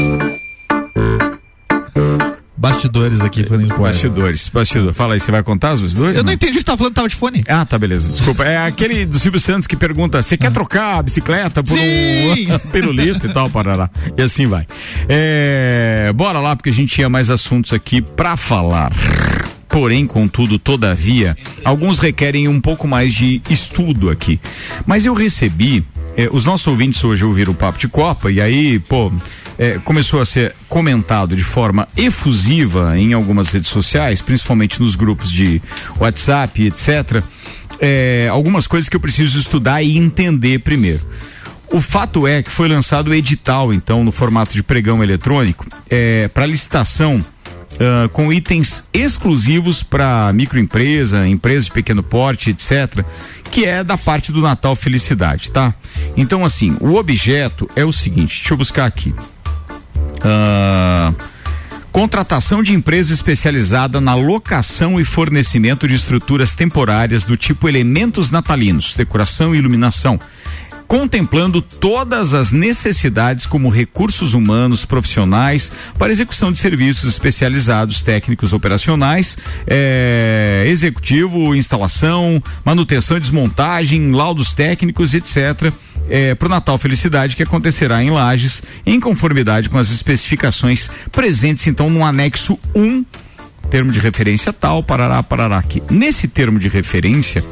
Bastidores aqui falando com Bastidores, bastidor. Fala aí, você vai contar os bastidores? Eu não entendi o que você tava falando, tava de fone. Ah, tá, beleza. Desculpa. É aquele do Silvio Santos que pergunta: você quer trocar a bicicleta por Sim. um pirulito e tal, parará. E assim vai. É, bora lá, porque a gente tinha mais assuntos aqui pra falar. Porém, contudo, todavia, alguns requerem um pouco mais de estudo aqui. Mas eu recebi, eh, os nossos ouvintes hoje ouviram o Papo de Copa, e aí, pô, eh, começou a ser comentado de forma efusiva em algumas redes sociais, principalmente nos grupos de WhatsApp, etc. eh, algumas coisas que eu preciso estudar e entender primeiro. O fato é que foi lançado o edital, então, no formato de pregão eletrônico, para licitação ah, com itens exclusivos para microempresa, empresas de pequeno porte, etc., que é da parte do Natal Felicidade, tá? Então, assim, o objeto é o seguinte, deixa eu buscar aqui. Ah, Contratação de empresa especializada na locação e fornecimento de estruturas temporárias do tipo elementos natalinos, decoração e iluminação, contemplando todas as necessidades como recursos humanos profissionais para execução de serviços especializados técnicos operacionais, eh, executivo, instalação, manutenção e desmontagem, laudos técnicos, etc. para o Natal Felicidade que acontecerá em Lages em conformidade com as especificações presentes então no anexo 1 termo de referência tal, parará, parará aqui. Nesse termo de referência,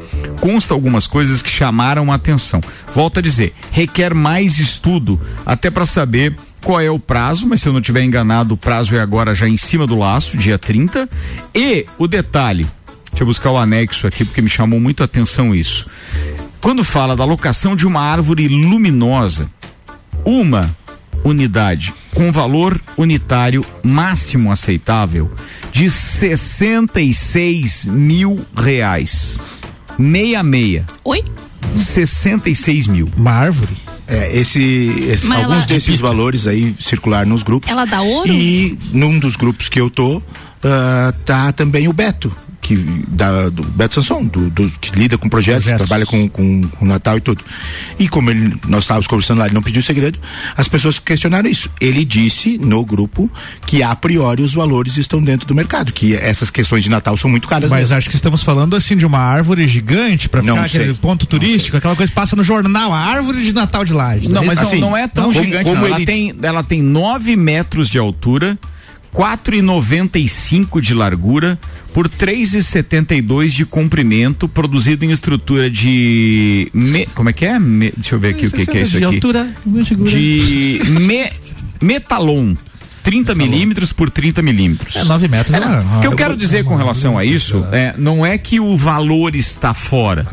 consta algumas coisas que chamaram a atenção. Volto a dizer, requer mais estudo, até para saber qual é o prazo, mas se eu não tiver enganado, o prazo é agora já em cima do laço, dia 30. E o detalhe, deixa eu buscar o anexo aqui, porque me chamou muito a atenção isso. Quando fala da locação de uma árvore luminosa, uma unidade com valor unitário máximo aceitável de 66 mil reais. Meia meia. Oi? 66 mil. Uma árvore? É, esse, esse- alguns ela- desses valores aí circular nos grupos. Ela dá ouro? E num dos grupos que eu tô, ah, tá também o Beto, que da, do Beto Sanson, do, do- que lida com projetos, Projetos. trabalha com, com, com Natal e tudo. E como ele, nós estávamos conversando lá, ele não pediu segredo, as pessoas questionaram isso. Ele disse no grupo que a priori os valores estão dentro do mercado, que essas questões de Natal são muito caras Mas mesmo. acho que estamos falando assim de uma árvore gigante Não ficar aquele ponto turístico, aquela coisa que passa no jornal, a árvore de Natal de Laje. Não, mas Assim, não, não é tão como- gigante, como. Ela ele- tem, ela tem 9 metros de altura, 4,95 de largura por 3,72 de comprimento, produzido em estrutura de. me- como é que é? Me- deixa eu ver aqui o que, que é isso de aqui. altura, me segura. De me- metalon. 30 milímetros por 30 milímetros. É, 9 metros. É, né? o que eu Ah, quero dizer com relação a isso é, não é que o valor está fora.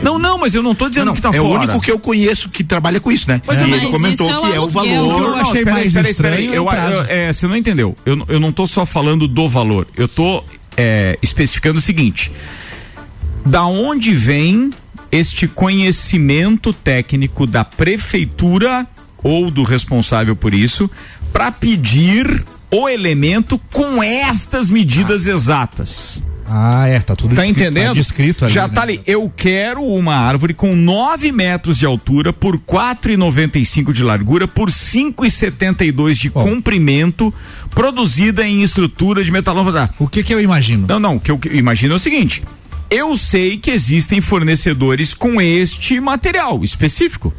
Não, não, mas eu não estou dizendo Não, que está é fora. o único que eu conheço que trabalha com isso, né? Mas eu- ele Mas comentou é que é o valor. Eu Não, achei espera aí, mais espera aí, espera aí. estranho é Eu, eu- é, você não entendeu. Eu, eu não tô só falando do valor. Eu tô é, especificando o seguinte: da onde vem este conhecimento técnico da prefeitura ou do responsável por isso para pedir o elemento com estas medidas exatas? Ah, é, tá tudo Tá escrito, entendendo? Tá descrito ali, Já né? tá ali. Eu quero uma árvore com 9 metros de altura por 4,95 de largura por 5,72 de comprimento, produzida em estrutura de metalão. O que que eu imagino? Não, não. O que eu imagino é o seguinte. Eu sei que existem fornecedores com este material específico.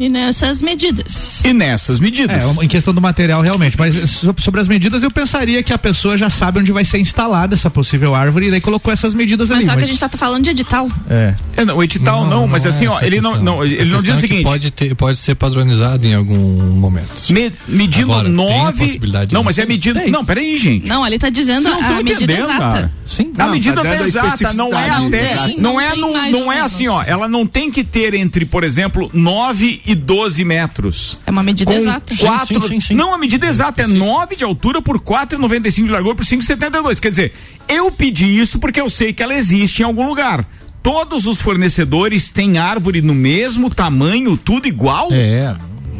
E nessas medidas. E nessas medidas. É, em questão do material, realmente. Mas so- sobre as medidas, eu pensaria que a pessoa já sabe onde vai ser instalada essa possível árvore e daí colocou essas medidas Mas ali. só que mas- a gente tá falando de edital. É. É, não, o edital não, mas é assim, ó, essa a ele não, questão. não, ele A não diz o é que seguinte. Pode, ter, pode ser padronizado em algum momento. Me- medindo Agora, tem a nove. possibilidade Não, mas é medida. Tem. Não, peraí, gente. Não, ali tá dizendo Vocês não a estão medida exata. cara. Sim. A Não, medida tá a exata não é até. Não não não é, não é assim, ó. Ela não tem que ter entre, por exemplo, 9 e 12 metros. É uma medida Com exata. Quatro, Sim, sim, sim. Não, a medida exata é 9 de altura por 4,95 de largura por 5,72. Quer dizer, eu pedi isso porque eu sei que ela existe em algum lugar. Todos os fornecedores têm árvore no mesmo tamanho, tudo igual? É,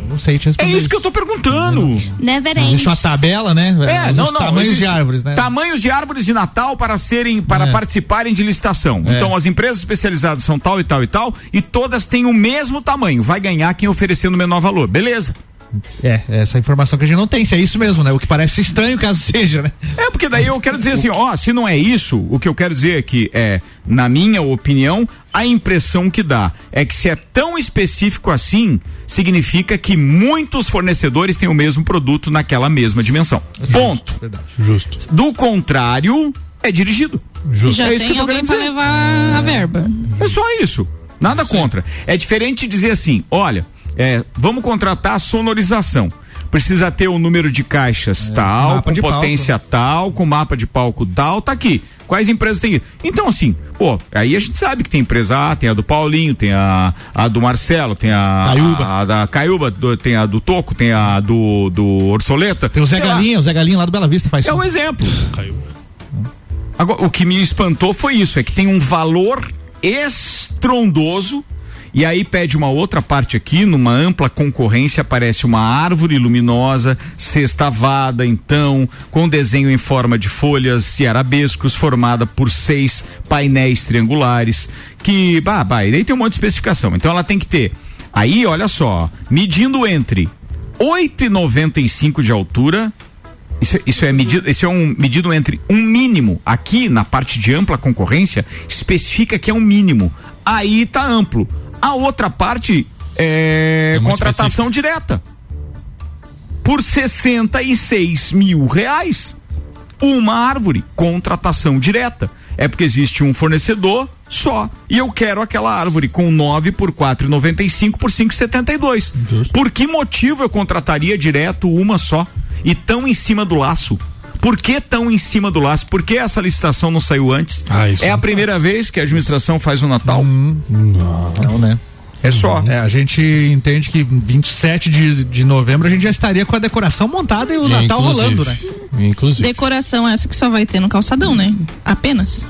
não sei te É responder. isso que eu tô perguntando. Never Existe uma tabela, né? É, Os não, não. tamanhos de árvores, né? Tamanhos de árvores de Natal para serem, para É. participarem de licitação. É. Então as empresas especializadas são tal e tal e tal e todas têm o mesmo tamanho. Vai ganhar quem oferecendo menor valor. Beleza. É, essa informação que a gente não tem, se é isso mesmo, né? O que parece estranho caso seja, né? É porque daí eu quero dizer assim, ó, se não é isso, o que eu quero dizer é que é, na minha opinião, a impressão que dá é que se é tão específico assim, significa que muitos fornecedores têm o mesmo produto naquela mesma dimensão. Ponto. Justo. Do contrário, é dirigido. Justo. Já É isso que eu tem tô alguém dizer. levar a verba. É só isso. Nada contra. É diferente dizer assim: olha, é, vamos contratar a sonorização. Precisa ter o número de caixas tal, mapa com de palco. potência tal, com mapa de palco tal, tá aqui. Quais empresas tem? Então, assim, pô, aí a gente sabe que tem empresa A, tem a do Paulinho, tem a, a do Marcelo, tem a, Caiuba. a, da Caiuba, do- tem a do Toco, tem a do, do Orsoleta. Tem o Zé Sei lá. Galinha, o Zé Galinha lá do Bela Vista faz É um exemplo. Agora, o que me espantou foi isso, é que tem um valor estrondoso e aí pede uma outra parte aqui, numa ampla concorrência, aparece uma árvore luminosa, sextavada, então, com desenho em forma de folhas e arabescos, formada por seis painéis triangulares, que, bah, bah, e daí tem um monte de especificação. Então ela tem que ter, aí, olha só, medindo entre 8,95 de altura isso, isso é medido, isso é um medido entre um mínimo. Aqui na parte de ampla concorrência especifica que é um mínimo. Aí tá amplo. A outra parte é, É contratação direta. Por 66 mil reais. Uma árvore, contratação direta. É porque existe um fornecedor só. E eu quero aquela árvore com 9 por 4,95 por 5,72. Justo. Por que motivo eu contrataria direto uma só? E tão em cima do laço? Por que tão em cima do laço? Por que essa licitação não saiu antes? Ah, isso é a não primeira vez que a administração faz o Natal? Não, né? É só. É, a gente entende que 27 de, de novembro a gente já estaria com a decoração montada e o Natal Inclusive. rolando, né? Inclusive. Decoração essa que só vai ter no calçadão, né? Apenas.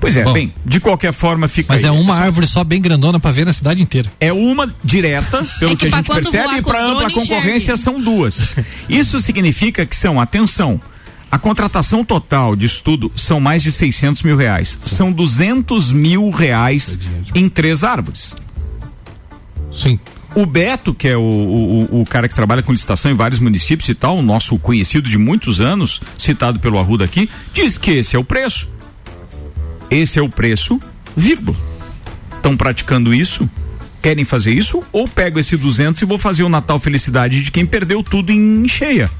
Pois é, Bom. bem, de qualquer forma fica Mas aí. é uma árvore só bem grandona pra ver na cidade inteira. É uma direta, pelo É que, que a gente percebe, e para ampla concorrência enxergue. são duas. Isso significa que são, atenção, a contratação total de estudo são mais de 600 mil reais. São 200 mil reais em três árvores. Sim. O Beto, que é o, o, o cara que trabalha com licitação em vários municípios e tal, o nosso conhecido de muitos anos, citado pelo Arruda aqui, diz que esse é o preço. Esse é o preço, vírgula. Estão praticando isso? Querem fazer isso? Ou pego esse 200 e vou fazer o Natal Felicidade de quem perdeu tudo em cheia?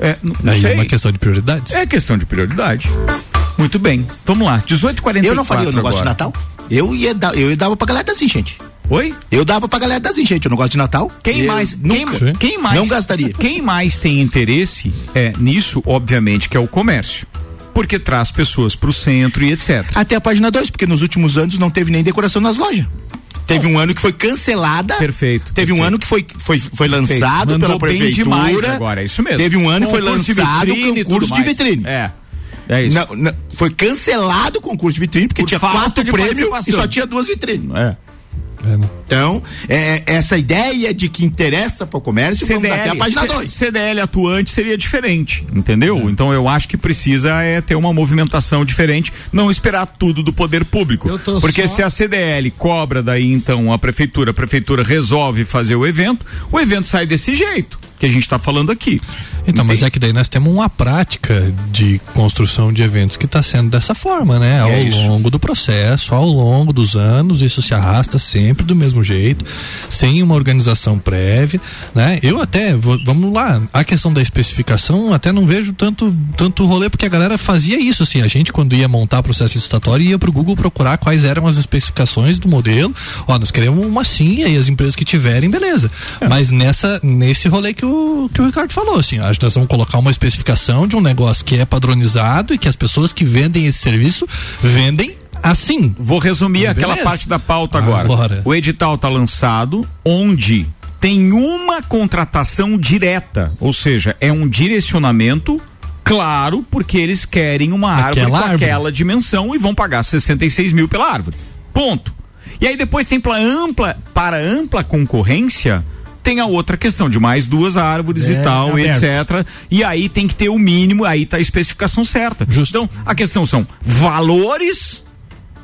É, não Aí sei. é uma questão de prioridades. É questão de prioridade. Muito bem, vamos lá. 18h44 Eu não faria o negócio de. Natal. Eu ia dar, eu ia dava pra galera das enchentes. Oi? Eu dava pra galera das enchentes. Eu não gosto de Natal. Quem Eu mais? Quem, quem mais? Não gastaria. Quem mais tem interesse é, nisso, obviamente, que é o comércio. Porque traz pessoas pro centro e etc. Até a página 2, porque nos últimos anos não teve nem decoração nas lojas. Teve um ano que foi cancelada. Perfeito. Teve um ano que foi, foi, foi lançado Mandou pela bem prefeitura. demais agora, é isso mesmo. Teve um ano que foi lançado e concurso de vitrine. É. É isso. Não, não, foi cancelado o concurso de vitrine, porque Por tinha quatro prêmios e só tinha duas vitrines. É. É, né? Então, é, essa ideia de que interessa para o comércio, vamos até a página C- 2. CDL atuante seria diferente, entendeu? É. Então eu acho que precisa é ter uma movimentação diferente, não esperar tudo do poder público. Porque só- se a CDL cobra daí então a prefeitura, a prefeitura resolve fazer o evento, o evento sai desse jeito que a gente está falando aqui. Então, mas é que daí nós temos uma prática de construção de eventos que está sendo dessa forma, né? Ao É longo do processo, ao longo dos anos, isso se arrasta sempre do mesmo jeito, sem uma organização prévia, né? Eu até, vamos lá, a questão da especificação, até não vejo tanto, tanto rolê, porque a galera fazia isso, assim, a gente quando ia montar processo licitatório ia pro Google procurar quais eram as especificações do modelo, ó, nós queremos uma sim, e as empresas que tiverem, beleza. Mas nessa, nesse rolê que o, que o Ricardo falou, assim, acho que nós vamos colocar uma especificação de um negócio que é padronizado e que as pessoas que vendem esse serviço vendem assim. Vou resumir Ah, aquela parte da pauta Ah, agora. bora. O edital tá lançado onde tem uma contratação direta, ou seja, é um direcionamento claro, porque eles querem uma árvore Aquela com árvore. aquela dimensão e vão pagar 66 mil pela árvore. Ponto. E aí depois tem para ampla, para ampla concorrência, tem a outra questão de mais duas árvores e É, tal, aberto. etc. E aí tem que ter o mínimo, aí tá a especificação certa. Então, a questão são valores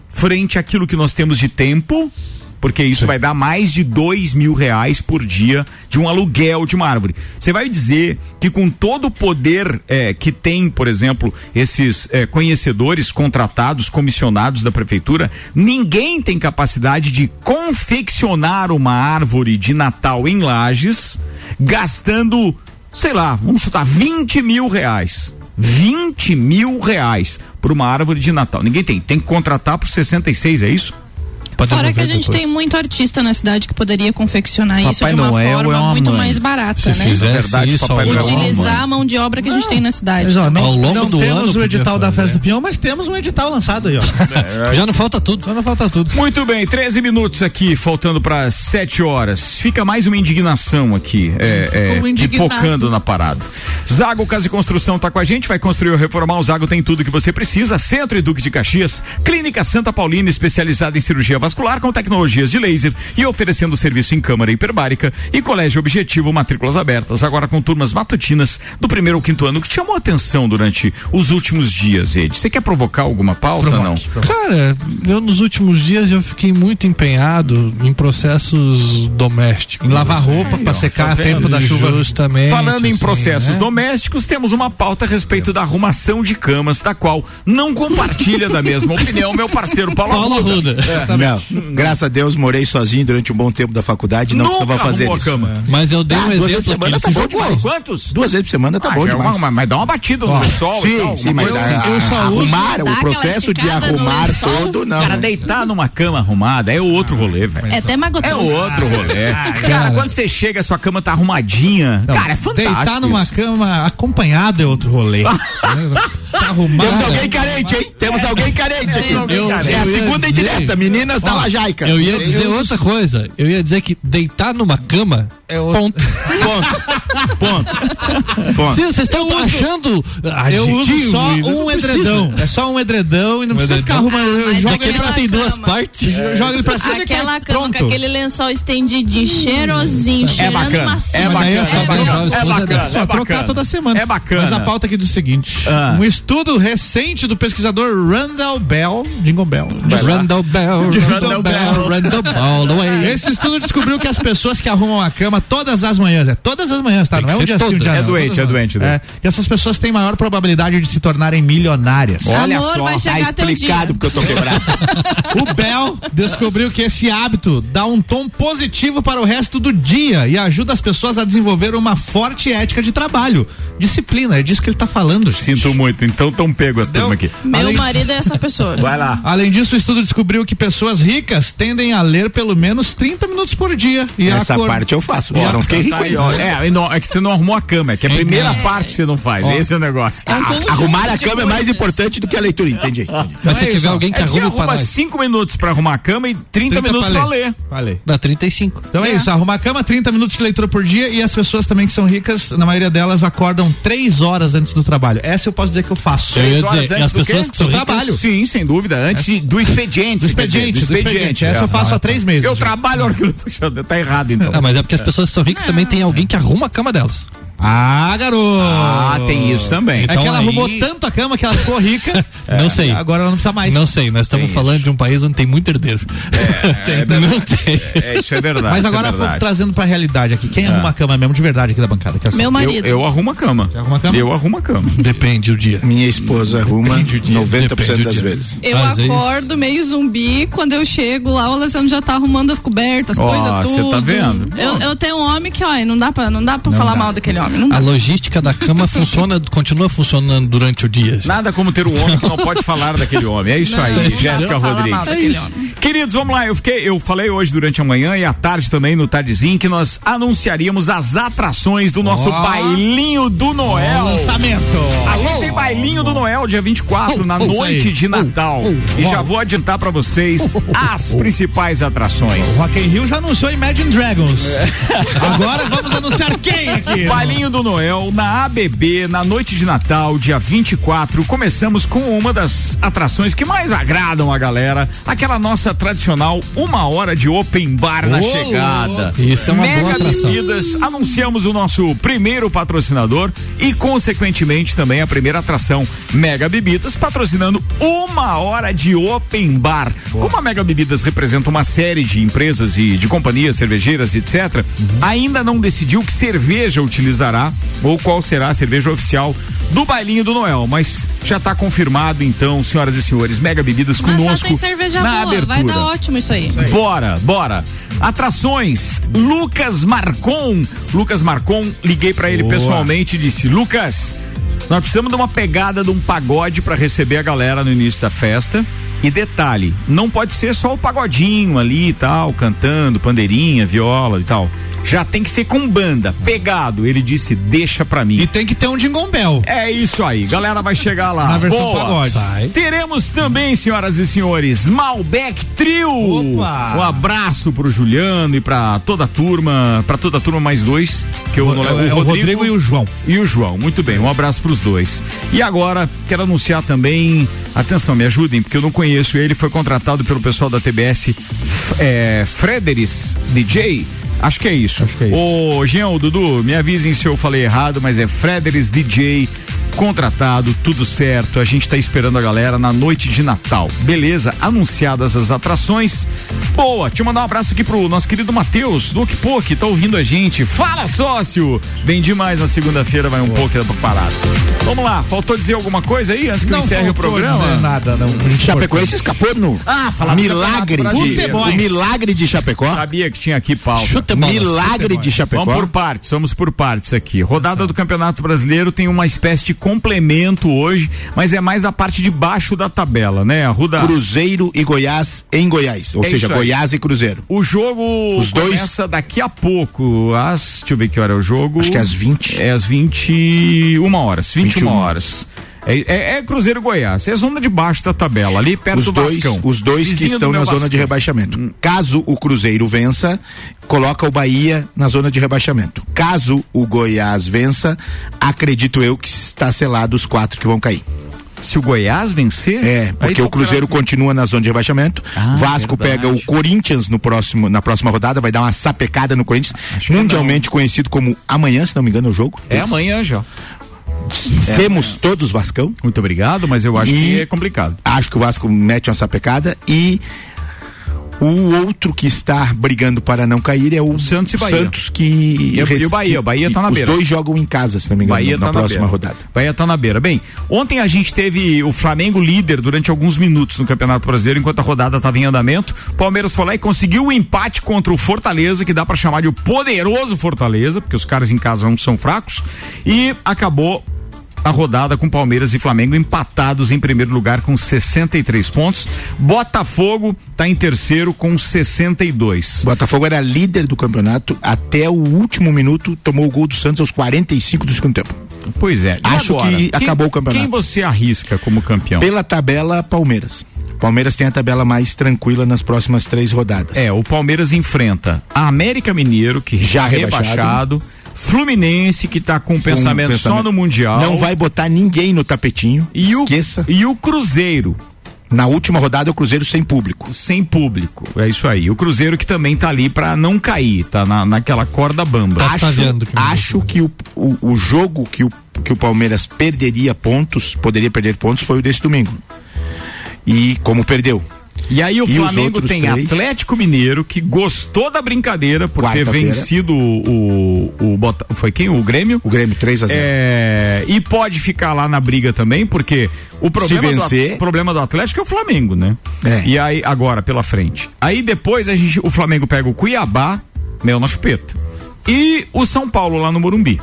frente àquilo que nós temos de tempo, porque isso vai dar mais de dois mil reais por dia de um aluguel de uma árvore. Você vai dizer que com todo o poder eh, que tem, por exemplo, esses eh, conhecedores contratados, comissionados da prefeitura, ninguém tem capacidade de confeccionar uma árvore de Natal em Lages, gastando, sei lá, vamos chutar 20 mil reais. 20 mil reais por uma árvore de Natal. Ninguém tem. Tem que contratar por 66, é isso? Fora que a gente tem muito artista na cidade que poderia confeccionar isso Papai de uma Noel forma é uma muito mãe. mais barata, Se né? fizesse Verdade, isso Papai ao Noel é Utilizar a mão de obra que a gente tem na cidade. Ó, não, Ao longo não do temos ano o edital da. Festa do Pinhão, mas temos um edital lançado aí, ó. Já não falta tudo. Só não falta tudo. Muito bem, 13 minutos aqui, faltando para 7 horas. Fica mais uma indignação aqui, é, é, pipocando na parada. Zago Casa e Construção tá com a gente, vai construir ou reformar. O Zago tem tudo que você precisa. Centro e Duque de Caxias, Clínica Santa Paulina, especializada em cirurgia vascular com tecnologias de laser e oferecendo serviço em câmara hiperbárica. E Colégio Objetivo, matrículas abertas, agora com turmas matutinas do primeiro ao quinto ano. O que chamou a atenção durante os últimos dias, Ed? Você quer provocar alguma pauta? Não. Cara, eu nos últimos dias eu fiquei muito empenhado em processos domésticos. Em lavar roupa pra secar a tempo da chuva. Justamente. Falando em assim, processos né? domésticos, temos uma pauta a respeito da arrumação de camas, da qual não compartilha da mesma opinião meu parceiro Paulo, Paulo Arruda. Arruda. Não, graças a Deus morei sozinho durante um bom tempo da faculdade, não Nunca precisava fazer isso. cama. Mas eu dei Ah, um duas vezes exemplo por aqui, tá bom jogou. demais. Quantos? Duas vezes por semana tá Ah, bom é demais. uma- mas, dá uma batida no lençol e tal, Sim, sim, mas a- eu só arrumar, o processo de arrumar todo, não. Cara, deitar numa cama arrumada é outro rolê, velho. É até É magotoso. outro rolê. Cara, quando você chega, a sua cama tá arrumadinha. cara, é fantástico. Deitar numa cama acompanhado é outro rolê. tá arrumado. Temos alguém carente, hein? Temos alguém carente aqui. É a segunda indireta, meninas da Lajaica. Eu ia dizer outra coisa. Eu ia dizer que deitar numa cama É outro- ponto. Ponto. Ponto. Ponto. Sim, vocês estão achando Eu uso só um precisa. edredão. É só um edredão e não precisa ficar edredão. arrumando. Ah, joga aquele ele pra tem duas partes. Joga ele pra cima Aquela cama Pronto. com aquele lençol estendidinho, cheirosinho, cheirando bacana, macio. é daí eu bacana, só é bacana, é bacana, só É trocar bacana. toda semana. É bacana. Mas a pauta aqui é do seguinte: Ah. um estudo recente do pesquisador Randall Bell, Jingle Bell, Randall Bell, Randall Bell, Randall Bell, away. Esse estudo descobriu que as pessoas que arrumam a cama todas as manhãs, é todas as manhãs, tá? Tem Não é um dia sim, um dia É doente, é doente. É, doente. que essas pessoas têm maior probabilidade de se tornarem milionárias. Olha Amor, só, vai Tá chegar dia. explicado porque eu tô quebrado. O Bell descobriu que esse hábito dá um tom positivo para o resto do dia e ajuda as pessoas a desenvolver uma forte ética de trabalho. Disciplina, é disso que ele tá falando. gente. Sinto muito, então tão pego a turma aqui. Meu Além- marido é essa pessoa. Vai lá. Além disso, o estudo descobriu que pessoas ricas tendem a ler pelo menos 30 minutos por dia. E Essa parte eu faço. Ó, Já não fiquei rico Tá aí, ó. É, não- é que você não arrumou a cama, é que a primeira parte que você não faz. Esse é o negócio. É um conjunto Arrumar a cama é mais importante do que a leitura, entendi. entendi. Mas se É tiver alguém que é para arruma nós. 5 minutos pra arrumar a cama e 30, minutos pra ler. Pra ler. Dá 35. Então é. isso, arrumar a cama, 30 minutos de leitura por dia e as pessoas também que são ricas, na maioria delas, acordam 3 horas antes do trabalho. Essa eu posso dizer que eu faço. Eu ia Três horas dizer, e antes as pessoas quê? que são Do ricas- trabalho. Sim, sem dúvida. Antes do expediente. Do expediente, do expediente. Essa eu faço há três meses. Eu já. trabalho a hora que eu- tá errado, então. Ah, mas é porque as pessoas que são ricas também tem alguém que arruma a cama delas. Ah, garoto! Ah, tem isso também. é Então que ela aí- arrumou tanto a cama que ela ficou rica. Não sei. Agora ela não precisa mais. Não sei, nós estamos Tem falando isso. de um país onde tem muito herdeiro. É, Tem- não tem. É, isso é verdade. Mas isso agora é vamos verdade. trazendo pra realidade aqui. Quem arruma a cama mesmo de verdade aqui da bancada? Meu marido. Eu, eu arrumo a cama. arruma a cama? Eu arrumo a cama. Depende o dia. Minha esposa arruma Depende do dia, 90% depende das dia. vezes. Eu Às vezes- acordo meio zumbi, quando eu chego lá, o Alessandro já tá arrumando as cobertas, Ó, coisa cê tudo. tá vendo? Eu, eu tenho um homem que, ó, não dá pra, não dá pra falar mal daquele homem. Não A dá. logística da cama funciona, continua funcionando durante o dia. assim. Nada como ter um homem que não pode falar daquele homem. É isso Não, aí, não Jéssica Rodrigues. daquele homem. Queridos, vamos lá. Eu fiquei, eu falei hoje durante a manhã e à tarde também no Tardezinho que nós anunciaríamos as atrações do nosso Ó. bailinho do Noel. Lançamento. A gente tem bailinho do Noel dia 24 na Oh, isso noite aí. de Natal. Oh, E oh. já vou adiantar pra vocês as principais atrações. O Rock in Rio já anunciou Imagine Dragons. Agora vamos anunciar quem aqui? Bailinho do Noel na ABB na noite de Natal, dia 24. Começamos com uma das atrações que mais agradam a galera, aquela nossa tradicional uma hora de open bar na chegada. Isso é uma Mega boa atração. Bebidas, anunciamos o nosso primeiro patrocinador e consequentemente também a primeira atração Mega Bebidas patrocinando uma hora de open bar. Como a Mega Bebidas representa uma série de empresas e de companhias cervejeiras, etc, ainda não decidiu que cerveja ou qual será a cerveja oficial do bailinho do Noel, mas já está confirmado então, senhoras e senhores, Mega Bebidas Mas conosco só tem cerveja na boa, abertura. vai dar ótimo isso aí. Bora, bora. Atrações, Lucas Marcon. Lucas Marcon, liguei pra ele pessoalmente e disse: Lucas, nós precisamos de uma pegada de um pagode pra receber a galera no início da festa. E detalhe, não pode ser só o pagodinho ali e tal, cantando, pandeirinha, viola e tal. Já tem que ser com banda, pegado. Ele disse: deixa pra mim. E tem que ter um Jingle Bell. É isso aí, galera vai chegar lá. Na versão Boa. pagode. Sai. Teremos também, senhoras e senhores, Malbec Trio. Opa. Um abraço pro Juliano e pra toda a turma, pra toda a turma mais dois, que eu É, não levo é o Rodrigo e o João. e o João. Muito bem, um abraço pros dois. E agora, quero anunciar também, atenção, me ajudem, porque eu não conheço ele, foi contratado pelo pessoal da TBS, é, Frederis DJ. Acho que é isso. Acho que é isso. Ô, Jean, ô, Dudu, me avisem se eu falei errado, mas é Frederis DJ contratado, tudo certo. A gente tá esperando a galera na noite de Natal. Beleza? Anunciadas as atrações. Boa, deixa eu mandar um abraço aqui pro nosso querido Matheus, do Okpok, que tá ouvindo a gente. Fala, sócio! Bem demais na segunda-feira, vai um pouco da parada. Vamos lá, faltou dizer alguma coisa aí antes que eu encerre o programa? dizer Nada, não. Chapecoense escapou no Ah, falar do milagre de, o milagre de Chapecó. Sabia que tinha aqui pauta. Bola, Milagre de Chapecó. Vamos por partes, vamos por partes aqui. Rodada do Campeonato Brasileiro tem uma espécie de complemento hoje, mas é mais da parte de baixo da tabela, né? A Ruda. Cruzeiro e Goiás em Goiás. Ou É seja. Goiás e Cruzeiro. O jogo Os dois- começa daqui a pouco, às. Deixa eu ver que hora é o jogo. Acho que é às 20. É às 21 horas. 21, 21. horas. É, é- é Cruzeiro Goiás. É zona de baixo da tabela, ali perto Os do dois, Vascão. os dois que estão na zona de rebaixamento. Caso o Cruzeiro vença, coloca o Bahia na zona de rebaixamento. Caso o Goiás vença, acredito eu que está selado os quatro que vão cair. Se o Goiás vencer. É, porque o Cruzeiro campeonato- continua na zona de rebaixamento. Ah, Vasco verdade. pega o Corinthians no próximo, na próxima rodada, vai dar uma sapecada no Corinthians. que Mundialmente conhecido como amanhã, se não me engano, é o jogo. É amanhã já. Temos todos Vascão. Muito obrigado, mas eu acho E- que é complicado. Acho que o Vasco mete uma sapecada e o outro que está brigando para não cair é o, Santos e Bahia. Santos que E o- e o Bahia, o Bahia tá na os beira. dois jogam em casa, se não me engano, Bahia na tá próxima na beira. rodada. Bahia tá na beira. Bem, ontem a gente teve o Flamengo líder durante alguns minutos no Campeonato Brasileiro, enquanto a rodada estava em andamento. Palmeiras foi lá e conseguiu o empate contra o Fortaleza, que dá pra chamar de o poderoso Fortaleza, porque os caras em casa não são fracos, e acabou a rodada com Palmeiras e Flamengo empatados em primeiro lugar com 63 pontos. Botafogo tá em terceiro com 62. Botafogo era líder do campeonato até o último minuto, tomou o gol do Santos aos 45 do segundo tempo. Pois é. Acho agora? que Quem- acabou o campeonato. Quem você arrisca como campeão? Pela tabela, Palmeiras. Palmeiras tem a tabela mais tranquila nas próximas três rodadas. É, o Palmeiras enfrenta a América Mineiro, que já Já rebaixado, rebaixado. Fluminense, que tá com um Com pensamento, só no Mundial. Não vai botar ninguém no tapetinho. e o, Esqueça. e o Cruzeiro, Na última rodada, o Cruzeiro sem público. Sem público, é isso aí. O Cruzeiro que também tá ali pra não cair, tá na, naquela corda bamba. acho acho que o, o, o jogo que o, que o Palmeiras perderia pontos, poderia perder pontos, foi o desse domingo. E como perdeu. E aí o E Flamengo tem três? Atlético Mineiro que gostou da brincadeira por ter vencido o, o, o foi quem? O Grêmio? O Grêmio 3 a 0 É, e pode ficar lá na briga também, porque o problema, vencer- do, o problema do Atlético é o Flamengo, né? É. E aí, agora, pela frente. Aí depois a gente, o Flamengo pega o Cuiabá, mel na chupeta. E o São Paulo lá no Morumbi.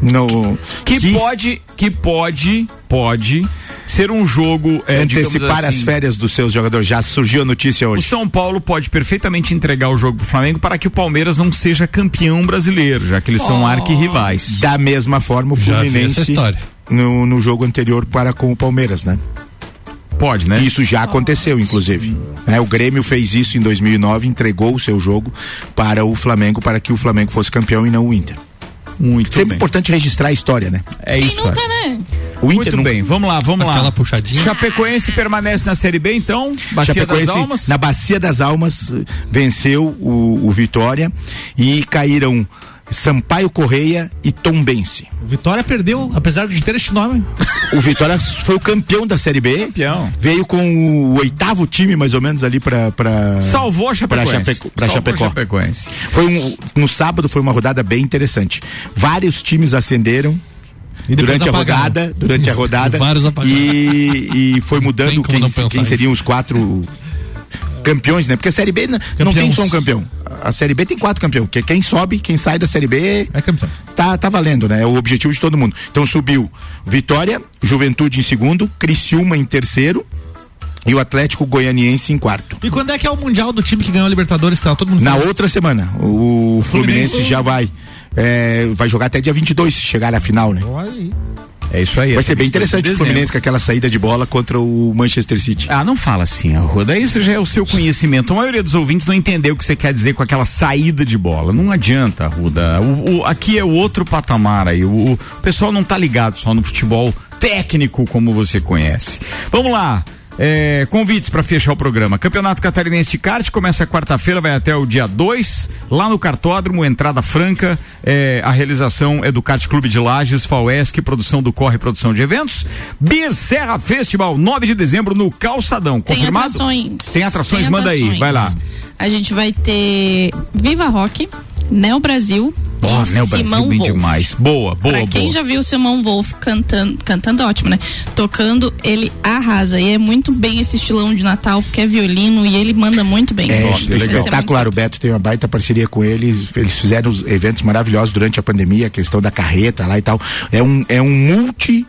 No, Que, pode, que pode, pode ser um jogo é, antecipar as assim, férias dos seus jogadores. Já surgiu a notícia O hoje. São Paulo pode perfeitamente entregar o jogo pro Flamengo para que o Palmeiras não seja campeão brasileiro, já que eles são arquirrivais. Da mesma forma, o Fluminense no, no jogo anterior para com o Palmeiras, né? Pode, né? Isso já aconteceu, inclusive. É, o Grêmio fez isso em 2009, entregou o seu jogo para o Flamengo, para que o Flamengo fosse campeão e não o Inter. Muito Sempre bem. importante registrar a história, né? É Quem isso. nunca, né? O Inter Muito bem, vamos lá, vamos Aquela lá. puxadinha. Chapecoense permanece na Série B, então? Bacia das Chapecoense, Almas? na Bacia das Almas, venceu o, o Vitória e caíram Sampaio Correia e Tombense. O Vitória perdeu, apesar de ter este nome. O Vitória foi o campeão da Série B. Campeão. Veio com o oitavo time, mais ou menos, ali pra. pra Salvou a pra Chapecoense. Chapeco- pra Salvou a Chapecó. Chapecoense. Foi um, no sábado foi uma rodada bem interessante. Vários times ascenderam. Durante a rodada, durante a rodada. E, e foi mudando quem, quem seriam os quatro campeões, né? Porque a Série B não tem só um campeão. A Série B tem quatro campeões. Que quem sobe, quem sai da Série B É campeão. tá, tá valendo, né? É o objetivo de todo mundo. Então subiu Vitória, Juventude em segundo, Criciúma em terceiro e o Atlético Goianiense em quarto. E quando é que é o Mundial do time que ganhou a Libertadores? Tá, todo mundo Na outra semana, o Fluminense, Fluminense. já vai. é, vai jogar até dia 22 se chegar à final, né? Olha aí. É isso aí. Vai ser bem 22 de interessante o. Fluminense com aquela saída de bola contra o Manchester City. Ah, não fala assim, Arruda. Isso já é o seu conhecimento. A maioria dos ouvintes não entendeu o que você quer dizer com aquela saída de bola. Não adianta, Arruda. O, o- aqui é o outro patamar aí. O, o pessoal não tá ligado só no futebol técnico como você conhece. Vamos lá. É, convites para fechar o programa. Campeonato Catarinense de Kart começa quarta-feira, vai até o dia 2, lá no Cartódromo, entrada franca. É, a realização é do Kart Clube de Lages, FAUESC, produção do Corre Produção de Eventos. Bir Serra Festival, 9 de dezembro no Calçadão. Tem Confirmado? atrações. Tem atrações, Tem manda aí, atrações. vai lá. A gente vai ter Viva Rock, Neo Brasil Ó, e né, o Brasil Simão bem Wolf. demais. Boa, boa, pra quem boa. já viu o Simão Wolf cantando, cantando é ótimo, né? Tocando, ele arrasa. E é muito bem esse estilão de Natal, porque é violino e ele manda muito bem. É, ser muito espetacular. O Beto tem uma baita parceria com eles. Eles fizeram os eventos maravilhosos durante a pandemia, a questão da carreta lá e tal. É um, é um multi.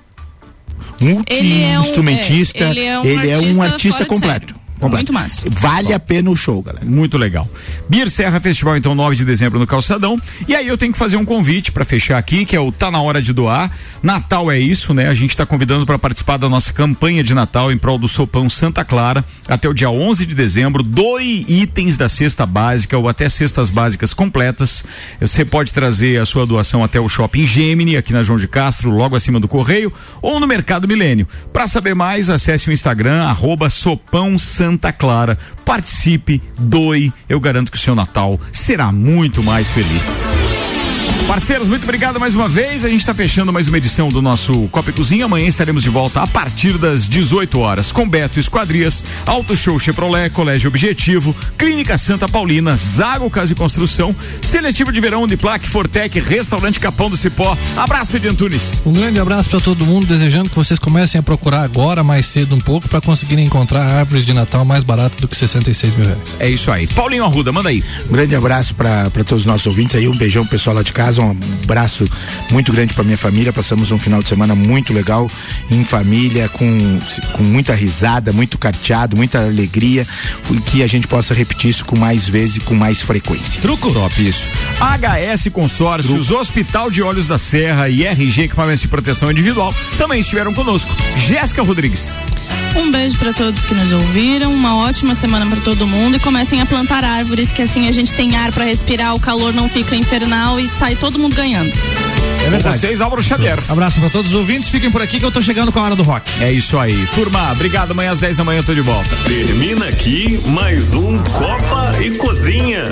Multi Ele é um- instrumentista. é, ele é um ele é um artista artista completo. Completo. Muito massa. Vale a pena o show, galera. Muito legal. Bir Serra Festival, então, 9 de dezembro no Calçadão. E aí eu tenho que fazer um convite para fechar aqui, que é o Tá na Hora de Doar. Natal é isso, né? A gente está convidando para participar da nossa campanha de Natal em prol do Sopão Santa Clara. Até o dia 11 de dezembro, doe itens da cesta básica ou até cestas básicas completas. Você pode trazer a sua doação até o Shopping Gemini, aqui na João de Castro, logo acima do Correio, ou no Mercado Milênio. Para saber mais, acesse o Instagram, arroba Sopão Santa Clara. Participe, doe. Eu garanto que o seu Natal será muito mais feliz. Parceiros, muito obrigado mais uma vez. A gente está fechando mais uma edição do nosso Copa e Cozinha. Amanhã estaremos de volta a partir das 18 horas com Beto Esquadrias, Auto Show Chevrolet, Colégio Objetivo, Clínica Santa Paulina, Zago Casa e Construção, Seletivo de Verão Uniplac, Fortec, Restaurante Capão do Cipó. Abraço, Edi Antunes. Um grande abraço para todo mundo, desejando que vocês comecem a procurar agora, mais cedo um pouco, para conseguirem encontrar árvores de Natal mais baratas do que 66 mil reais. É isso aí. Paulinho Arruda, manda aí. Um grande abraço para todos os nossos ouvintes aí, um beijão pro pessoal lá de casa, um abraço muito grande para minha família. Passamos um final de semana muito legal em família, com, com muita risada, muito carteado, muita alegria, e que a gente possa repetir isso com mais vezes e com mais frequência. Truco top, isso. HS Consórcios, Hospital de Olhos da Serra e RG Equipamentos de Proteção Individual também estiveram conosco. Jéssica Rodrigues. Um beijo para todos que nos ouviram, uma ótima semana para todo mundo e comecem a plantar árvores, que assim a gente tem ar para respirar, o calor não fica infernal e sai todo mundo ganhando. Com verdade. vocês, Álvaro Xavier. Abraço pra todos os ouvintes, fiquem por aqui que eu tô chegando com a hora do rock. É isso aí. Turma, obrigado. Amanhã às 10 da manhã eu tô de volta. Termina aqui mais um Copa e Cozinha.